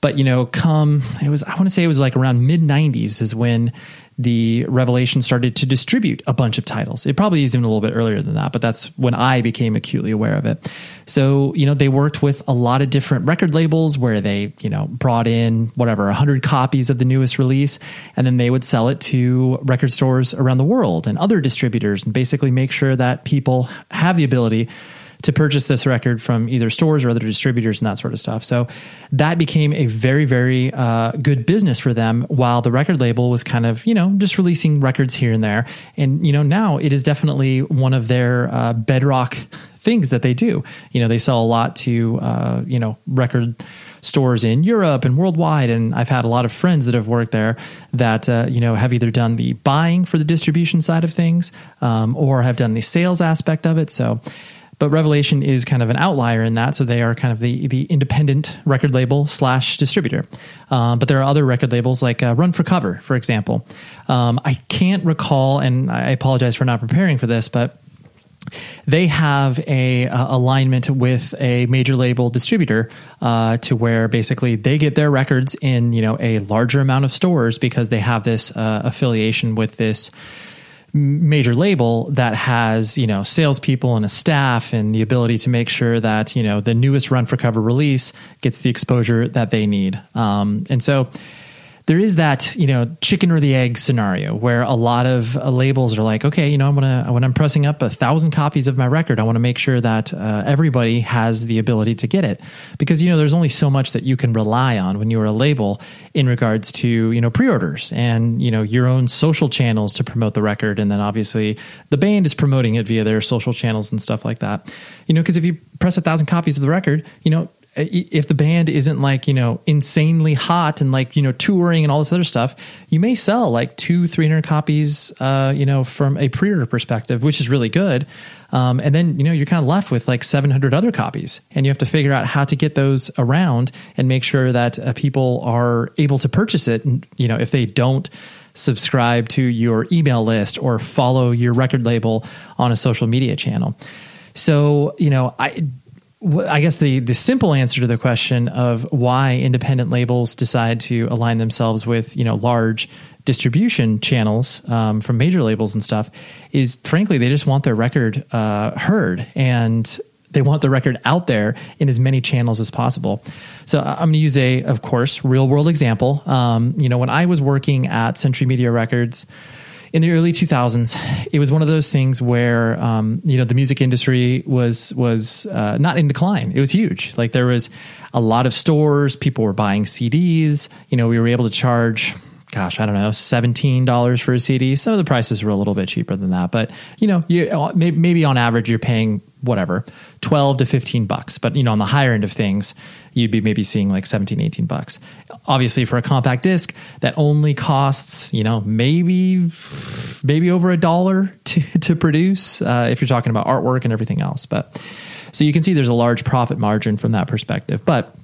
But you know, come it was I want to say it was like around mid '90s is when the Revelation started to distribute a bunch of titles. It probably is even a little bit earlier than that, but that's when I became acutely aware of it. So, you know, they worked with a lot of different record labels where they, you know, brought in whatever, 100 copies of the newest release, and then they would sell it to record stores around the world and other distributors and basically make sure that people have the ability to purchase this record from either stores or other distributors and that sort of stuff. So that became a very, very uh, good business for them while the record label was kind of, you know, just releasing records here and there. And, you know, now it is definitely one of their uh, bedrock things that they do. You know, they sell a lot to, uh, you know, record stores in Europe and worldwide. And I've had a lot of friends that have worked there that, uh, you know, have either done the buying for the distribution side of things um, or have done the sales aspect of it. So, but Revelation is kind of an outlier in that, so they are kind of the the independent record label slash distributor. Um, but there are other record labels like uh, Run for Cover, for example. Um, I can't recall, and I apologize for not preparing for this, but they have a uh, alignment with a major label distributor uh, to where basically they get their records in you know a larger amount of stores because they have this uh, affiliation with this major label that has you know salespeople and a staff and the ability to make sure that you know the newest run for cover release gets the exposure that they need. Um, and so there is that you know chicken or the egg scenario where a lot of uh, labels are like okay you know i'm gonna when i'm pressing up a thousand copies of my record i want to make sure that uh, everybody has the ability to get it. Because you know there's only so much that you can rely on when you're a label in regards to you know pre-orders and you know your own social channels to promote the record. And then obviously the band is promoting it via their social channels and stuff like that. You know because if you press a thousand copies of the record you know if the band isn't like you know insanely hot and like you know touring and all this other stuff you may sell like two 300 copies uh, you know from a pre-order perspective which is really good. Um, and then you know you're kind of left with like 700 other copies and you have to figure out how to get those around and make sure that uh, people are able to purchase it and you know if they don't subscribe to your email list or follow your record label on a social media channel. So you know i I guess the the simple answer to the question of why independent labels decide to align themselves with you know large distribution channels um, from major labels and stuff is frankly they just want their record uh, heard and they want the record out there in as many channels as possible. So I'm going to use a, of course, real world example. Um, you know, when I was working at Century Media Records in the early 2000s, it was one of those things where um, you know the music industry was was uh, not in decline. It was huge. Like there was a lot of stores, people were buying CDs. You know, we were able to charge gosh, I don't know, seventeen dollars for a CD. Some of the prices were a little bit cheaper than that, but you know, you, maybe on average you're paying whatever 12 to 15 bucks but you know on the higher end of things you'd be maybe seeing like 17 18 bucks obviously for a compact disc that only costs you know maybe maybe over a dollar to, (laughs) to produce uh, if you're talking about artwork and everything else but so you can see there's a large profit margin from that perspective but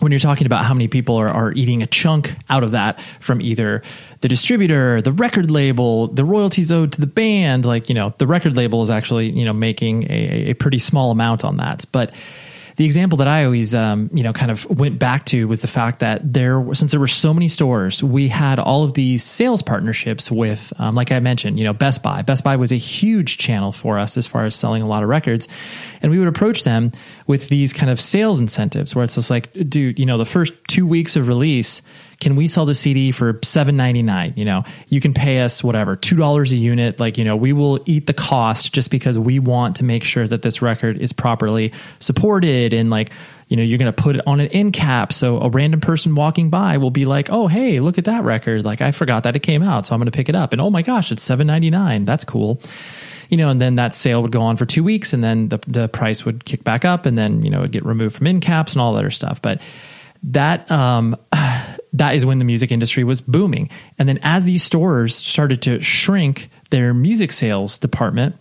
when you're talking about how many people are, are eating a chunk out of that from either the distributor, the record label, the royalties owed to the band, like, you know, the record label is actually, you know, making a, a pretty small amount on that. But the example that I always, um, you know, kind of went back to was the fact that there, since there were so many stores, we had all of these sales partnerships with, um, like I mentioned, you know, Best Buy. Best Buy was a huge channel for us as far as selling a lot of records, and we would approach them with these kind of sales incentives where it's just like, dude, you know, the first two weeks of release can we sell the CD for seven ninety nine? You know, you can pay us whatever two dollars a unit. Like you know, we will eat the cost just because we want to make sure that this record is properly supported and like you know you're going to put it on an end cap. So a random person walking by will be like oh hey look at that record. Like i forgot that it came out so i'm going to pick it up. And oh my gosh it's 7.99 that's cool. You know and then that sale would go on for two weeks and then the, the price would kick back up and then you know it would get removed from end caps and all that other stuff. But that um that is when the music industry was booming. And then as these stores started to shrink their music sales department,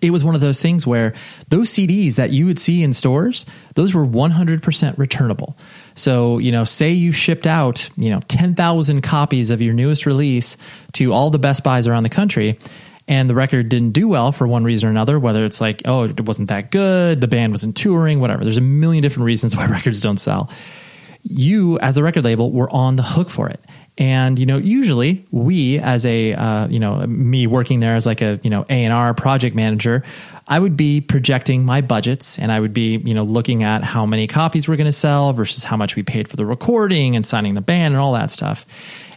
it was one of those things where those CDs that you would see in stores, those were 100% returnable. So, you know, say you shipped out, you know, 10,000 copies of your newest release to all the Best Buys around the country and the record didn't do well for one reason or another, whether it's like, oh, it wasn't that good, the band wasn't touring, whatever. There's a million different reasons why (laughs) records don't sell you as the record label were on the hook for it. And you know, usually we, as a uh, you know, me working there as like a you know A and R project manager, I would be projecting my budgets, and I would be you know looking at how many copies we're going to sell versus how much we paid for the recording and signing the band and all that stuff.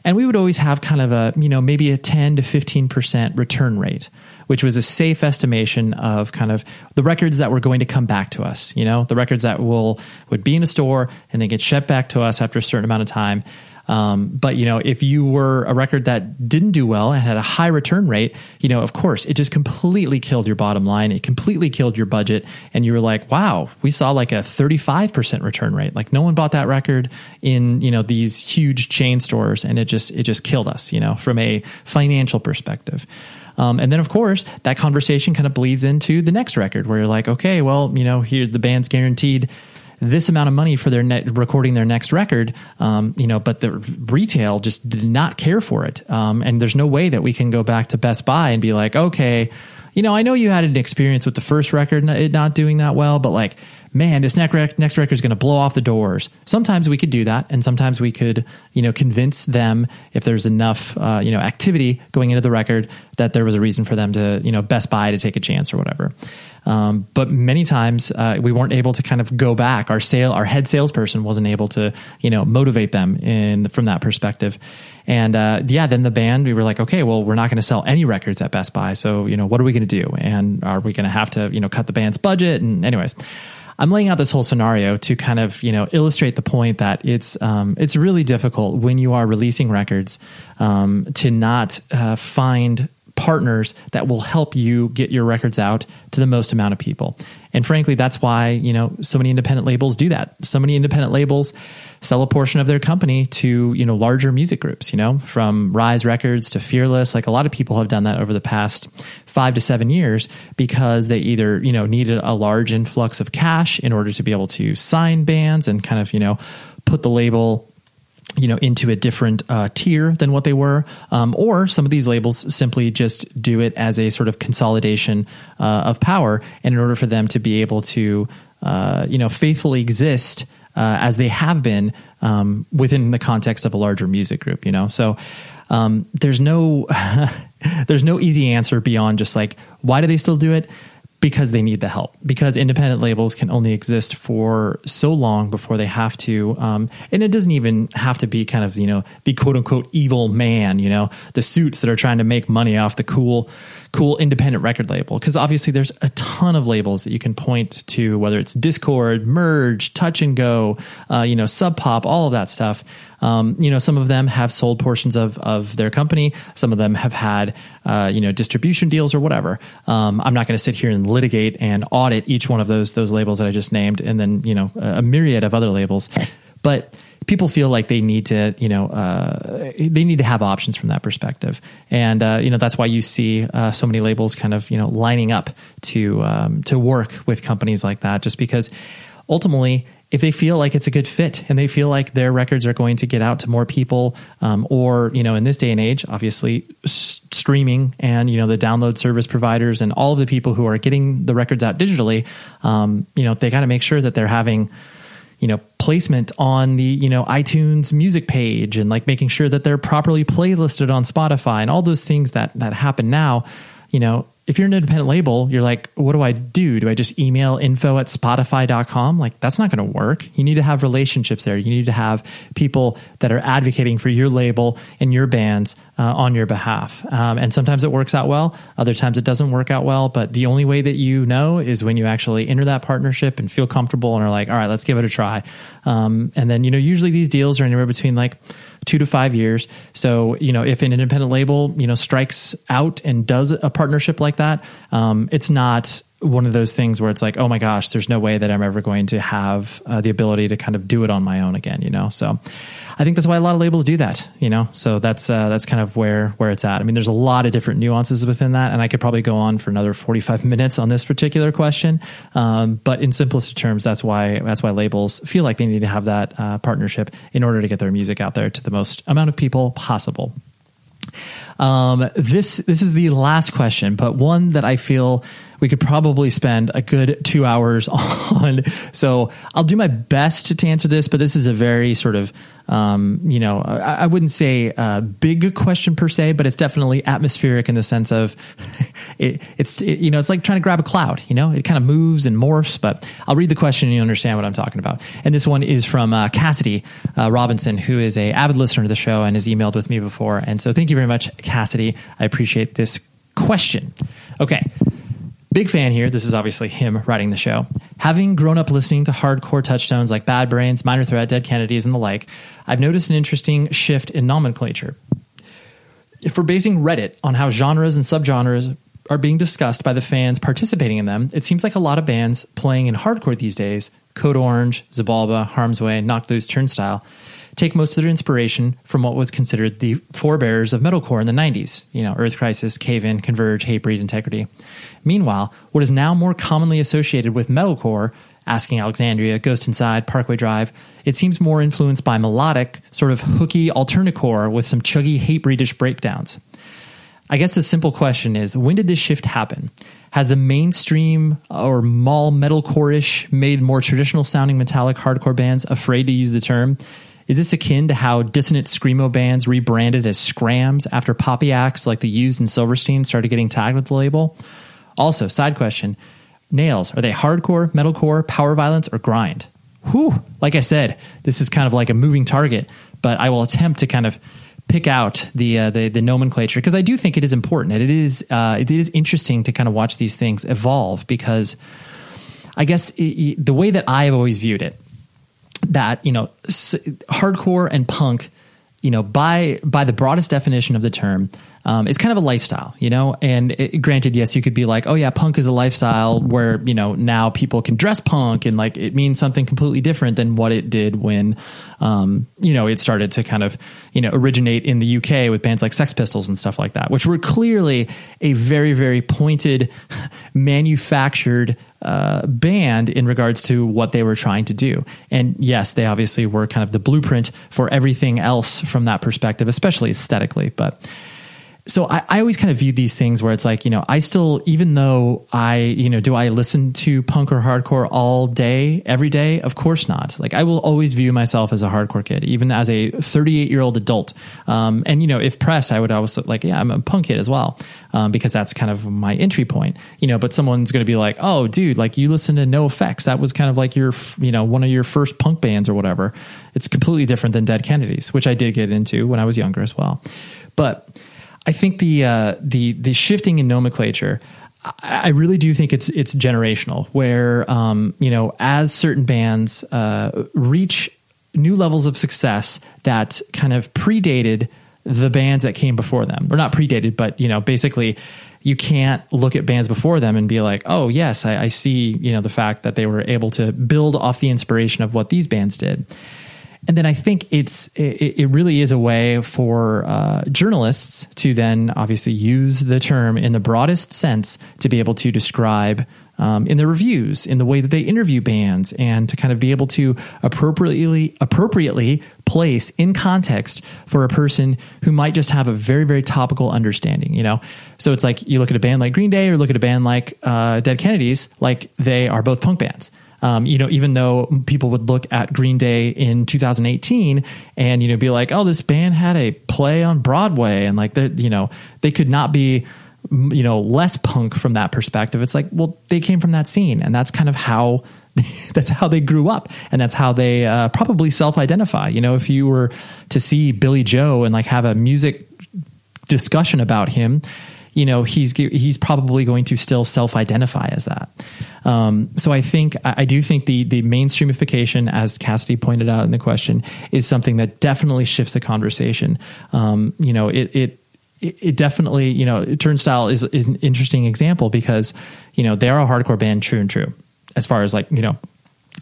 And we would always have kind of a you know maybe a ten to fifteen percent return rate which was a safe estimation of kind of the records that were going to come back to us. You know, the records that will would be in a store and then get shipped back to us after a certain amount of time. Um, but you know, if you were a record that didn't do well and had a high return rate, you know, of course, it just completely killed your bottom line. It completely killed your budget, and you were like, "Wow, we saw like a thirty-five percent return rate. Like no one bought that record in you know these huge chain stores, and it just it just killed us. You know, from a financial perspective." Um, and then, of course, that conversation kind of bleeds into the next record where you're like, okay, well, you know, here the band's guaranteed this amount of money for their net recording their next record, um, you know, but the retail just did not care for it. Um, and there's no way that we can go back to Best Buy and be like, okay, you know, I know you had an experience with the first record it not doing that well, but like man, this next, rec- next record is going to blow off the doors. Sometimes we could do that, and sometimes we could, you know, convince them if there's enough, uh, you know, activity going into the record that there was a reason for them to, you know, Best Buy to take a chance or whatever. Um, but many times uh, we weren't able to kind of go back. Our sale, our head salesperson wasn't able to, you know, motivate them in from that perspective. And uh, yeah, then the band, we were like, okay, well, we're not going to sell any records at Best Buy. So you know, what are we going to do? And are we going to have to, you know, cut the band's budget? And anyways. I'm laying out this whole scenario to kind of you know illustrate the point that it's um, it's really difficult when you are releasing records um, to not uh, find partners that will help you get your records out to the most amount of people. And frankly, that's why, you know, so many independent labels do that. So many independent labels sell a portion of their company to, you know, larger music groups, you know, from Rise Records to Fearless. Like a lot of people have done that over the past five to seven years because they either, you know, needed a large influx of cash in order to be able to sign bands and kind of, you know, put the label you know into a different uh, tier than what they were. Um, or some of these labels simply just do it as a sort of consolidation uh, of power. And in order for them to be able to uh, you know faithfully exist uh, as they have been um, within the context of a larger music group you know? So um, there's no (laughs) there's no easy answer beyond just like why do they still do it because they need the help because independent labels can only exist for so long before they have to um, and it doesn't even have to be kind of you know the quote unquote evil man you know the suits that are trying to make money off the cool cool independent record label because obviously there's a ton of labels that you can point to whether it's Dischord merge touch and go uh, you know sub pop all of that stuff. Um, you know some of them have sold portions of of their company. Some of them have had uh, you know distribution deals or whatever. Um, i'm not going to sit here and litigate and audit each one of those those labels that i just named and then you know a myriad of other labels. But people feel like they need to, you know, uh, they need to have options from that perspective, and uh, you know that's why you see uh, so many labels kind of you know lining up to um, to work with companies like that, just because ultimately if they feel like it's a good fit and they feel like their records are going to get out to more people um, or you know in this day and age obviously s- streaming and you know the download service providers and all of the people who are getting the records out digitally um, you know they got to make sure that they're having you know placement on the you know iTunes music page and like making sure that they're properly playlisted on Spotify and all those things that that happen now you know if you're an independent label, you're like, what do I do? Do I just email info at spotify.com? Like, that's not going to work. You need to have relationships there. You need to have people that are advocating for your label and your bands uh, on your behalf. Um, and sometimes it works out well, other times it doesn't work out well. But the only way that you know is when you actually enter that partnership and feel comfortable and are like, all right, let's give it a try. Um, and then, you know, usually these deals are anywhere between like, two to five years. So, you know, if an independent label, you know, strikes out and does a partnership like that, um, it's not one of those things where it's like, oh my gosh, there's no way that I'm ever going to have uh, the ability to kind of do it on my own again, you know? So I think that's why a lot of labels do that, you know? So that's, uh, that's kind of where, where it's at. I mean, there's a lot of different nuances within that. And I could probably go on for another 45 (laughs) minutes on this particular question. Um, but in simplest terms, that's why, that's why labels feel like they need to have that uh, partnership in order to get their music out there to the most amount of people possible. Um, this this is the last question, but one that I feel we could probably spend a good two hours (laughs) on. So I'll do my best to answer this, but this is a very sort of, um, you know, I, I, wouldn't say a big question per se, but it's definitely atmospheric in the sense of (laughs) it, it's, it, you know, it's like trying to grab a cloud, you know, it kind of moves and morphs, but I'll read the question and you understand what I'm talking about. And this one is from uh, Cassidy uh, Robinson, who is a avid listener to the show and has emailed with me before. And so thank you very much, Cassidy. I appreciate this question. Okay. Big fan here. This is obviously him writing the show. Having grown up listening to hardcore touchstones like Bad Brains, Minor Threat, Dead Kennedys, and the like, I've noticed an interesting shift in nomenclature. If we're basing Reddit on how genres and subgenres are being discussed by the fans participating in them, it seems like a lot of bands playing in hardcore these days, Code Orange, Xibalba, Harm's Way, Knocked Loose, Turnstile, take most of their inspiration from what was considered the forebears of metalcore in the 90s, you know, Earth Crisis, Cave In, Converge, Hatebreed, Integrity. Meanwhile, what is now more commonly associated with metalcore, Asking Alexandria, Ghost Inside, Parkway Drive, it seems more influenced by melodic, sort of hooky alternacore with some chuggy Hatebreedish breakdowns. I guess the simple question is when did this shift happen? Has the mainstream or mall metalcore ish made more traditional sounding metallic hardcore bands afraid to use the term? Is this akin to how dissonant screamo bands rebranded as skramz after poppy acts like the Used and Silverstein started getting tagged with the label? Also, side question Nails, are they hardcore, metalcore, power violence, or grind? Whew, like I said, this is kind of like a moving target, but I will attempt to kind of pick out the uh, the, the nomenclature because I do think it is important it is uh, it is interesting to kind of watch these things evolve because I guess it, it, the way that I have always viewed it that you know s- hardcore and punk you know by by the broadest definition of the term um, it's kind of a lifestyle, you know. And it, granted, yes, you could be like, oh yeah, punk is a lifestyle where you know now people can dress punk and like it means something completely different than what it did when, um, you know, it started to kind of you know originate in the UK with bands like Sex Pistols and stuff like that, which were clearly a very very pointed, (laughs) manufactured uh, band in regards to what they were trying to do. And yes, they obviously were kind of the blueprint for everything else from that perspective, especially aesthetically, but so I, I, always kind of view these things where it's like, you know, I still, even though I, you know, do I listen to punk or hardcore all day, every day? Of course not. Like I will always view myself as a hardcore kid, even as a 38 year old adult. Um, and, you know, if pressed, I would always like, yeah, I'm a punk kid as well. Um, because that's kind of my entry point, you know, but someone's going to be like, oh, dude, like you listen to NOFX. That was kind of like your, you know, one of your first punk bands or whatever. It's completely different than Dead Kennedys, which I did get into when I was younger as well. But, I think the uh, the the shifting in nomenclature. I really do think it's it's generational, where um, you know as certain bands uh, reach new levels of success that kind of predated the bands that came before them, or not predated, but you know basically you can't look at bands before them and be like, oh yes, I, I see you know the fact that they were able to build off the inspiration of what these bands did and then I think it's it, it really is a way for uh, journalists to then obviously use the term in the broadest sense to be able to describe um, in their reviews, in the way that they interview bands, and to kind of be able to appropriately appropriately place in context for a person who might just have a very very topical understanding. You know, so it's like you look at a band like Green Day or look at a band like uh, Dead Kennedys, like they are both punk bands. Um, you know, even though people would look at Green Day in 2018 and you know be like, "Oh, this band had a play on Broadway," and like, you know, they could not be you know less punk from that perspective. It's like, well, they came from that scene, and that's kind of how (laughs) that's how they grew up and that's how they uh, probably self-identify you know if you were to see Billie Joe and like have a music discussion about him you know he's he's probably going to still self-identify as that. Um, so I think I do think the the mainstreamification, as Cassidy pointed out in the question, is something that definitely shifts the conversation. Um, you know, it it it definitely you know Turnstile is is an interesting example because you know they are a hardcore band, true and true, as far as like you know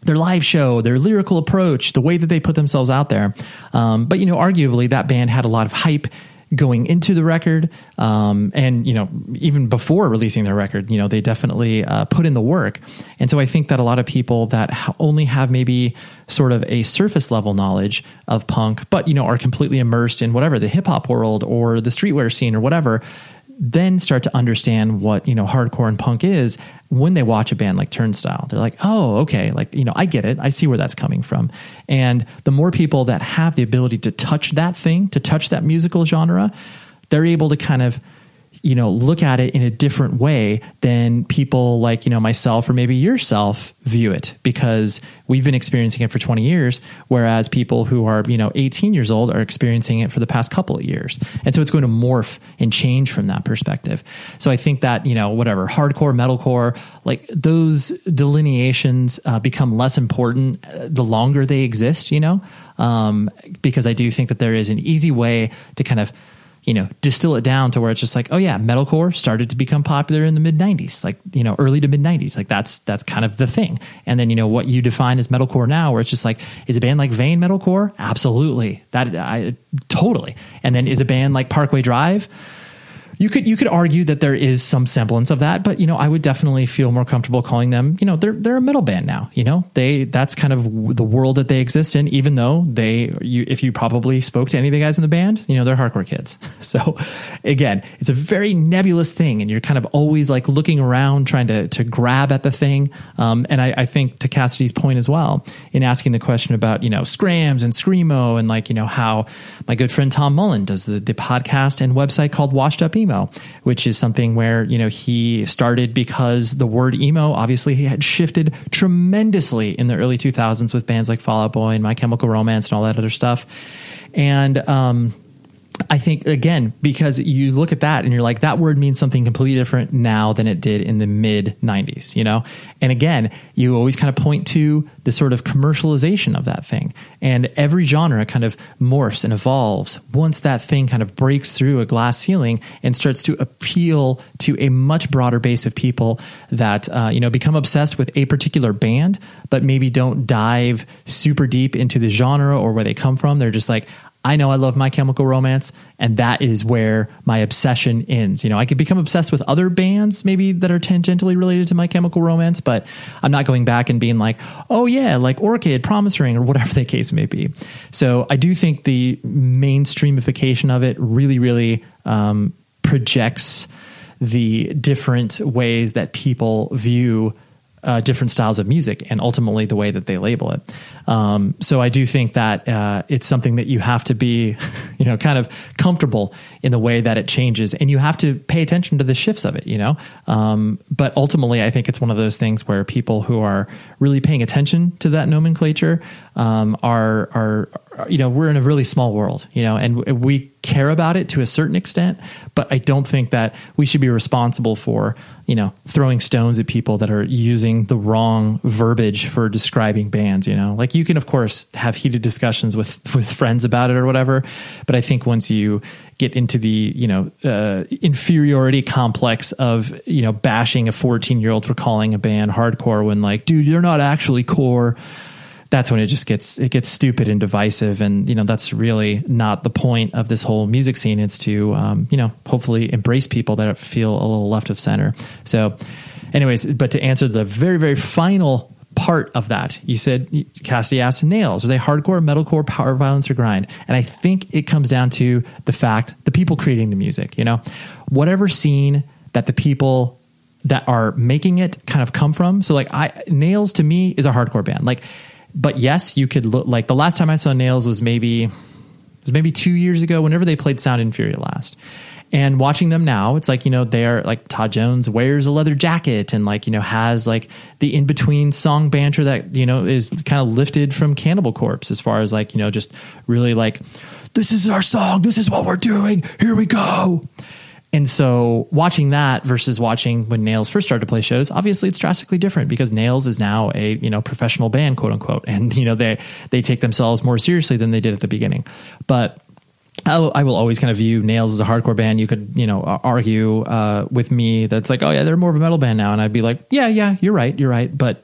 their live show, their lyrical approach, the way that they put themselves out there. Um, but you know, arguably that band had a lot of hype going into the record um, and you know even before releasing their record you know they definitely uh, put in the work. And so i think that a lot of people that only have maybe sort of a surface level knowledge of punk but you know are completely immersed in whatever the hip hop world or the streetwear scene or whatever then start to understand what you know hardcore and punk is when they watch a band like Turnstile. They're like, oh, okay, like you know, I get it. I see where that's coming from. And the more people that have the ability to touch that thing, to touch that musical genre, they're able to kind of you know look at it in a different way than people like you know myself or maybe yourself view it. Because we've been experiencing it for 20 years whereas people who are you know 18 years old are experiencing it for the past couple of years. And so it's going to morph and change from that perspective. So i think that you know whatever hardcore metalcore like those delineations uh, become less important uh, the longer they exist you know? Um, because i do think that there is an easy way to kind of you know, distill it down to where it's just like, oh yeah, metalcore started to become popular in the mid '90s, like you know, early to mid '90s. Like that's that's kind of the thing. And then you know what you define as metalcore now, where it's just like, is a band like Vein metalcore? Absolutely, that I totally. And then is a band like Parkway Drive? You could you could argue that there is some semblance of that, but you know, I would definitely feel more comfortable calling them. You know, they're they're a metal band now. You know, they that's kind of the world that they exist in. Even though they, you, if you probably spoke to any of the guys in the band, you know, they're hardcore kids. (laughs) So, again, it's a very nebulous thing, and you're kind of always like looking around trying to to grab at the thing. Um, and I, I think to Cassidy's point as well in asking the question about you know skramz and screamo and like you know how my good friend Tom Mullen does the the podcast and website called Washed Up emo, which is something where, you know, he started because the word emo obviously had shifted tremendously in the early 2000s with bands like Fall Out Boy and My Chemical Romance and all that other stuff. And, um, I think again because you look at that and you're like that word means something completely different now than it did in the mid 90s, you know. And again, you always kind of point to the sort of commercialization of that thing. And every genre kind of morphs and evolves once that thing kind of breaks through a glass ceiling and starts to appeal to a much broader base of people that uh, you know become obsessed with a particular band but maybe don't dive super deep into the genre or where they come from. They're just like I know I love My Chemical Romance, and that is where my obsession ends. You know, I could become obsessed with other bands maybe that are tangentially related to My Chemical Romance, but I'm not going back and being like, oh yeah, like Orchid, Promise Ring, or whatever (laughs) the case may be. So I do think the mainstreamification of it really, really um, projects the different ways that people view uh, different styles of music and ultimately the way that they label it. Um, so I do think that uh, it's something that you have to be, (laughs) you know, kind of comfortable in the way that it changes, and you have to pay attention to the shifts of it, you know. Um, but ultimately, I think it's one of those things where people who are really paying attention to that nomenclature um, are are you know we're in a really small world, you know, and we care about it to a certain extent, but I don't think that we should be responsible for you know throwing stones at people that are using the wrong verbiage for describing bands. You know, like you can of course have heated discussions with with friends about it or whatever, but I think once you get into the you know uh, inferiority complex of you know bashing a 14 year old for calling a band hardcore when like dude you're not actually core that's when it just gets it gets stupid and divisive. And you know that's really not the point of this whole music scene. It's to um, you know hopefully embrace people that feel a little left of center. So anyways but to answer the very very final part of that you said cassidy asked nails are they hardcore metalcore power violence or grind? And i think it comes down to the fact the people creating the music you know? Whatever scene that the people that are making it kind of come from. So like i nails to me is a hardcore band. Like but yes, you could look like the last time I saw Nails was maybe it was maybe two years ago. Whenever they played Sound and Fury last, and watching them now, it's like you know they are like Todd Jones wears a leather jacket and like you know has like the in between song banter that you know is kind of lifted from Cannibal Corpse as far as like you know just really like this is our song, this is what we're doing, here we go. And so watching that versus watching when Nails first started to play shows, obviously it's drastically different because Nails is now a, you know, professional band, quote unquote. (laughs) And, you know, they, they take themselves more seriously than they did at the beginning. But I will, always kind of view Nails as a hardcore band. You could, you know, argue uh, with me that's like, oh yeah, they're more of a metal band now. And I'd be like, yeah, yeah, you're right. You're right. But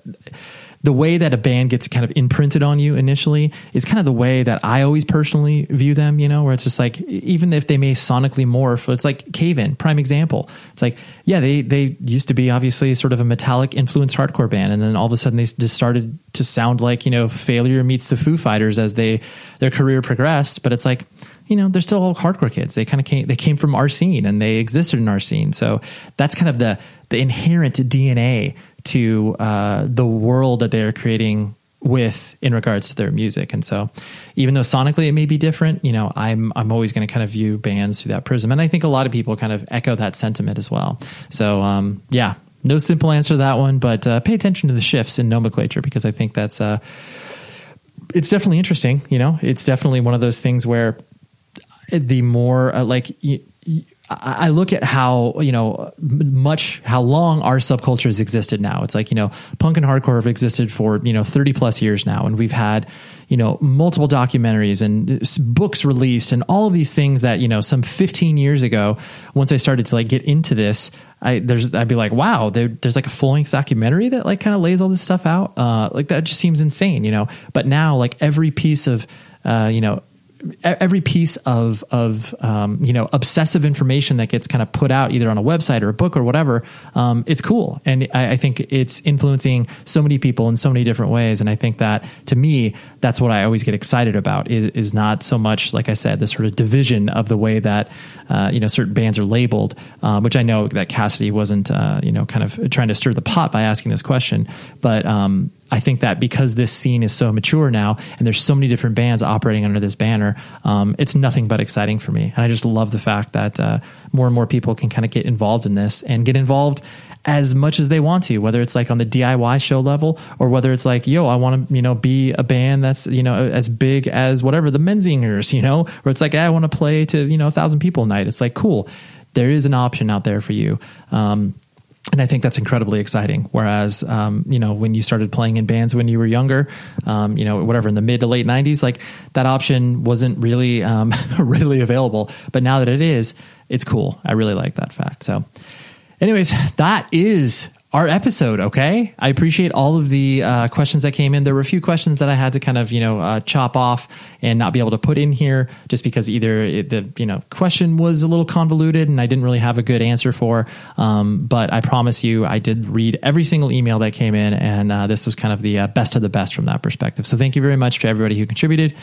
the way that a band gets kind of imprinted on you initially is kind of the way that I always personally view them, you know, where it's just like, even if they may sonically morph, it's like Cave In, prime example. It's like, yeah, they, they used to be obviously sort of a metallic influenced hardcore band. And then all of a sudden they just started to sound like, you know, failure meets the Foo Fighters as they, their career progressed. But it's like, you know, they're still all hardcore kids. They kind of came, they came from our scene and they existed in our scene. So that's kind of the, the inherent DNA to uh, the world that they're creating with in regards to their music. And so even though sonically it may be different, you know, I'm I'm always going to kind of view bands through that prism. And I think a lot of people kind of echo that sentiment as well. So um, yeah, no simple answer to that one, but uh, pay attention to the shifts in nomenclature because I think that's uh, it's definitely interesting. You know, it's definitely one of those things where the more uh, like I look at how you know much how long our subculture has existed now. It's like you know punk and hardcore have existed for you know thirty plus years now, and we've had you know multiple documentaries and books released and all of these things that you know some fifteen years ago. Once I started to like get into this, I there's I'd be like, wow, there, there's like a full length documentary that like kind of lays all this stuff out. Uh, like that just seems insane, you know. But now like every piece of uh, you know every piece of of um, you know obsessive information that gets kind of put out either on a website or a book or whatever um, it's cool. And I, I, think it's influencing so many people in so many different ways. And I think that to me that's what I always get excited about is, is not so much like I said the sort of division of the way that uh, you know certain bands are labeled um, which I know that Cassidy wasn't uh, you know kind of trying to stir the pot by asking this question. But um, I think that because this scene is so mature now and there's so many different bands operating under this banner, um, it's nothing but exciting for me. And I just love the fact that uh, more and more people can kind of get involved in this and get involved as much as they want to, whether it's like on the DIY show level or whether it's like, yo, I want to, you know, be a band that's, you know, as big as whatever the Menzingers, you know, where it's like, hey, I want to play to, you know, a thousand people a night. It's like, cool. There is an option out there for you. Um, and I think that's incredibly exciting. Whereas, um, you know, when you started playing in bands when you were younger, um, you know, whatever in the mid to late '90s, like that option wasn't really um, (laughs) available. But now that it is, it's cool. I really like that fact. So, anyways, that is our episode. Okay, I appreciate all of the uh, questions that came in. There were a few questions that I had to kind of you know uh, chop off and not be able to put in here, just because either it, the you know question was a little convoluted and I didn't really have a good answer for. Um, but I promise you, I did read every single email that came in, and uh, this was kind of the uh, best of the best from that perspective. So thank you very much to everybody who contributed.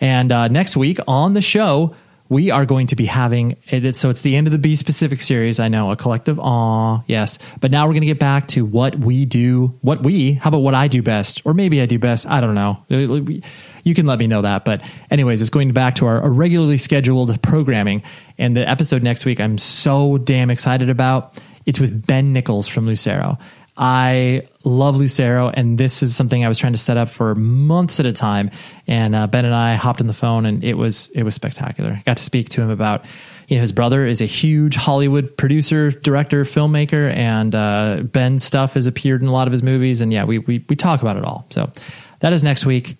And uh, next week on the show, we are going to be having it. So it's the end of the Be Specific series. I know a collective awe, yes. But now we're going to get back to what we do, what we, how about what I do best? Or maybe I do best. I don't know. Uh, you can let me know that. But, anyways, it's going back to our regularly scheduled programming. And the episode next week, I'm so damn excited about. It's with Ben Nichols from Lucero. I love Lucero, and this is something I was trying to set up for months at a time. And uh, Ben and I hopped on the phone, and it was it was spectacular. I got to speak to him about you know his brother is a huge Hollywood producer, director, filmmaker, and uh, Ben's stuff has appeared in a lot of his movies. And yeah, we we we talk about it all. So that is next week.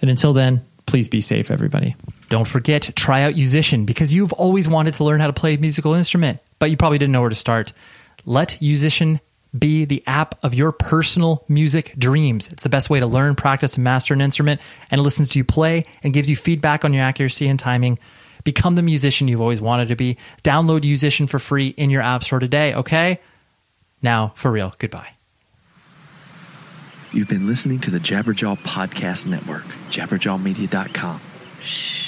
And until then, please be safe, everybody. Don't forget, try out Yousician because you've always wanted to learn how to play a musical instrument, but you probably didn't know where to start. Let Yousician be the app of your personal music dreams. It's the best way to learn, practice, and master an instrument, and it listens to you play and gives you feedback on your accuracy and timing. Become the musician you've always wanted to be. Download Yousician for free in your app store today, okay? Now, for real, goodbye. You've been listening to the Jabberjaw Podcast Network, jabberjawmedia.com. Shh.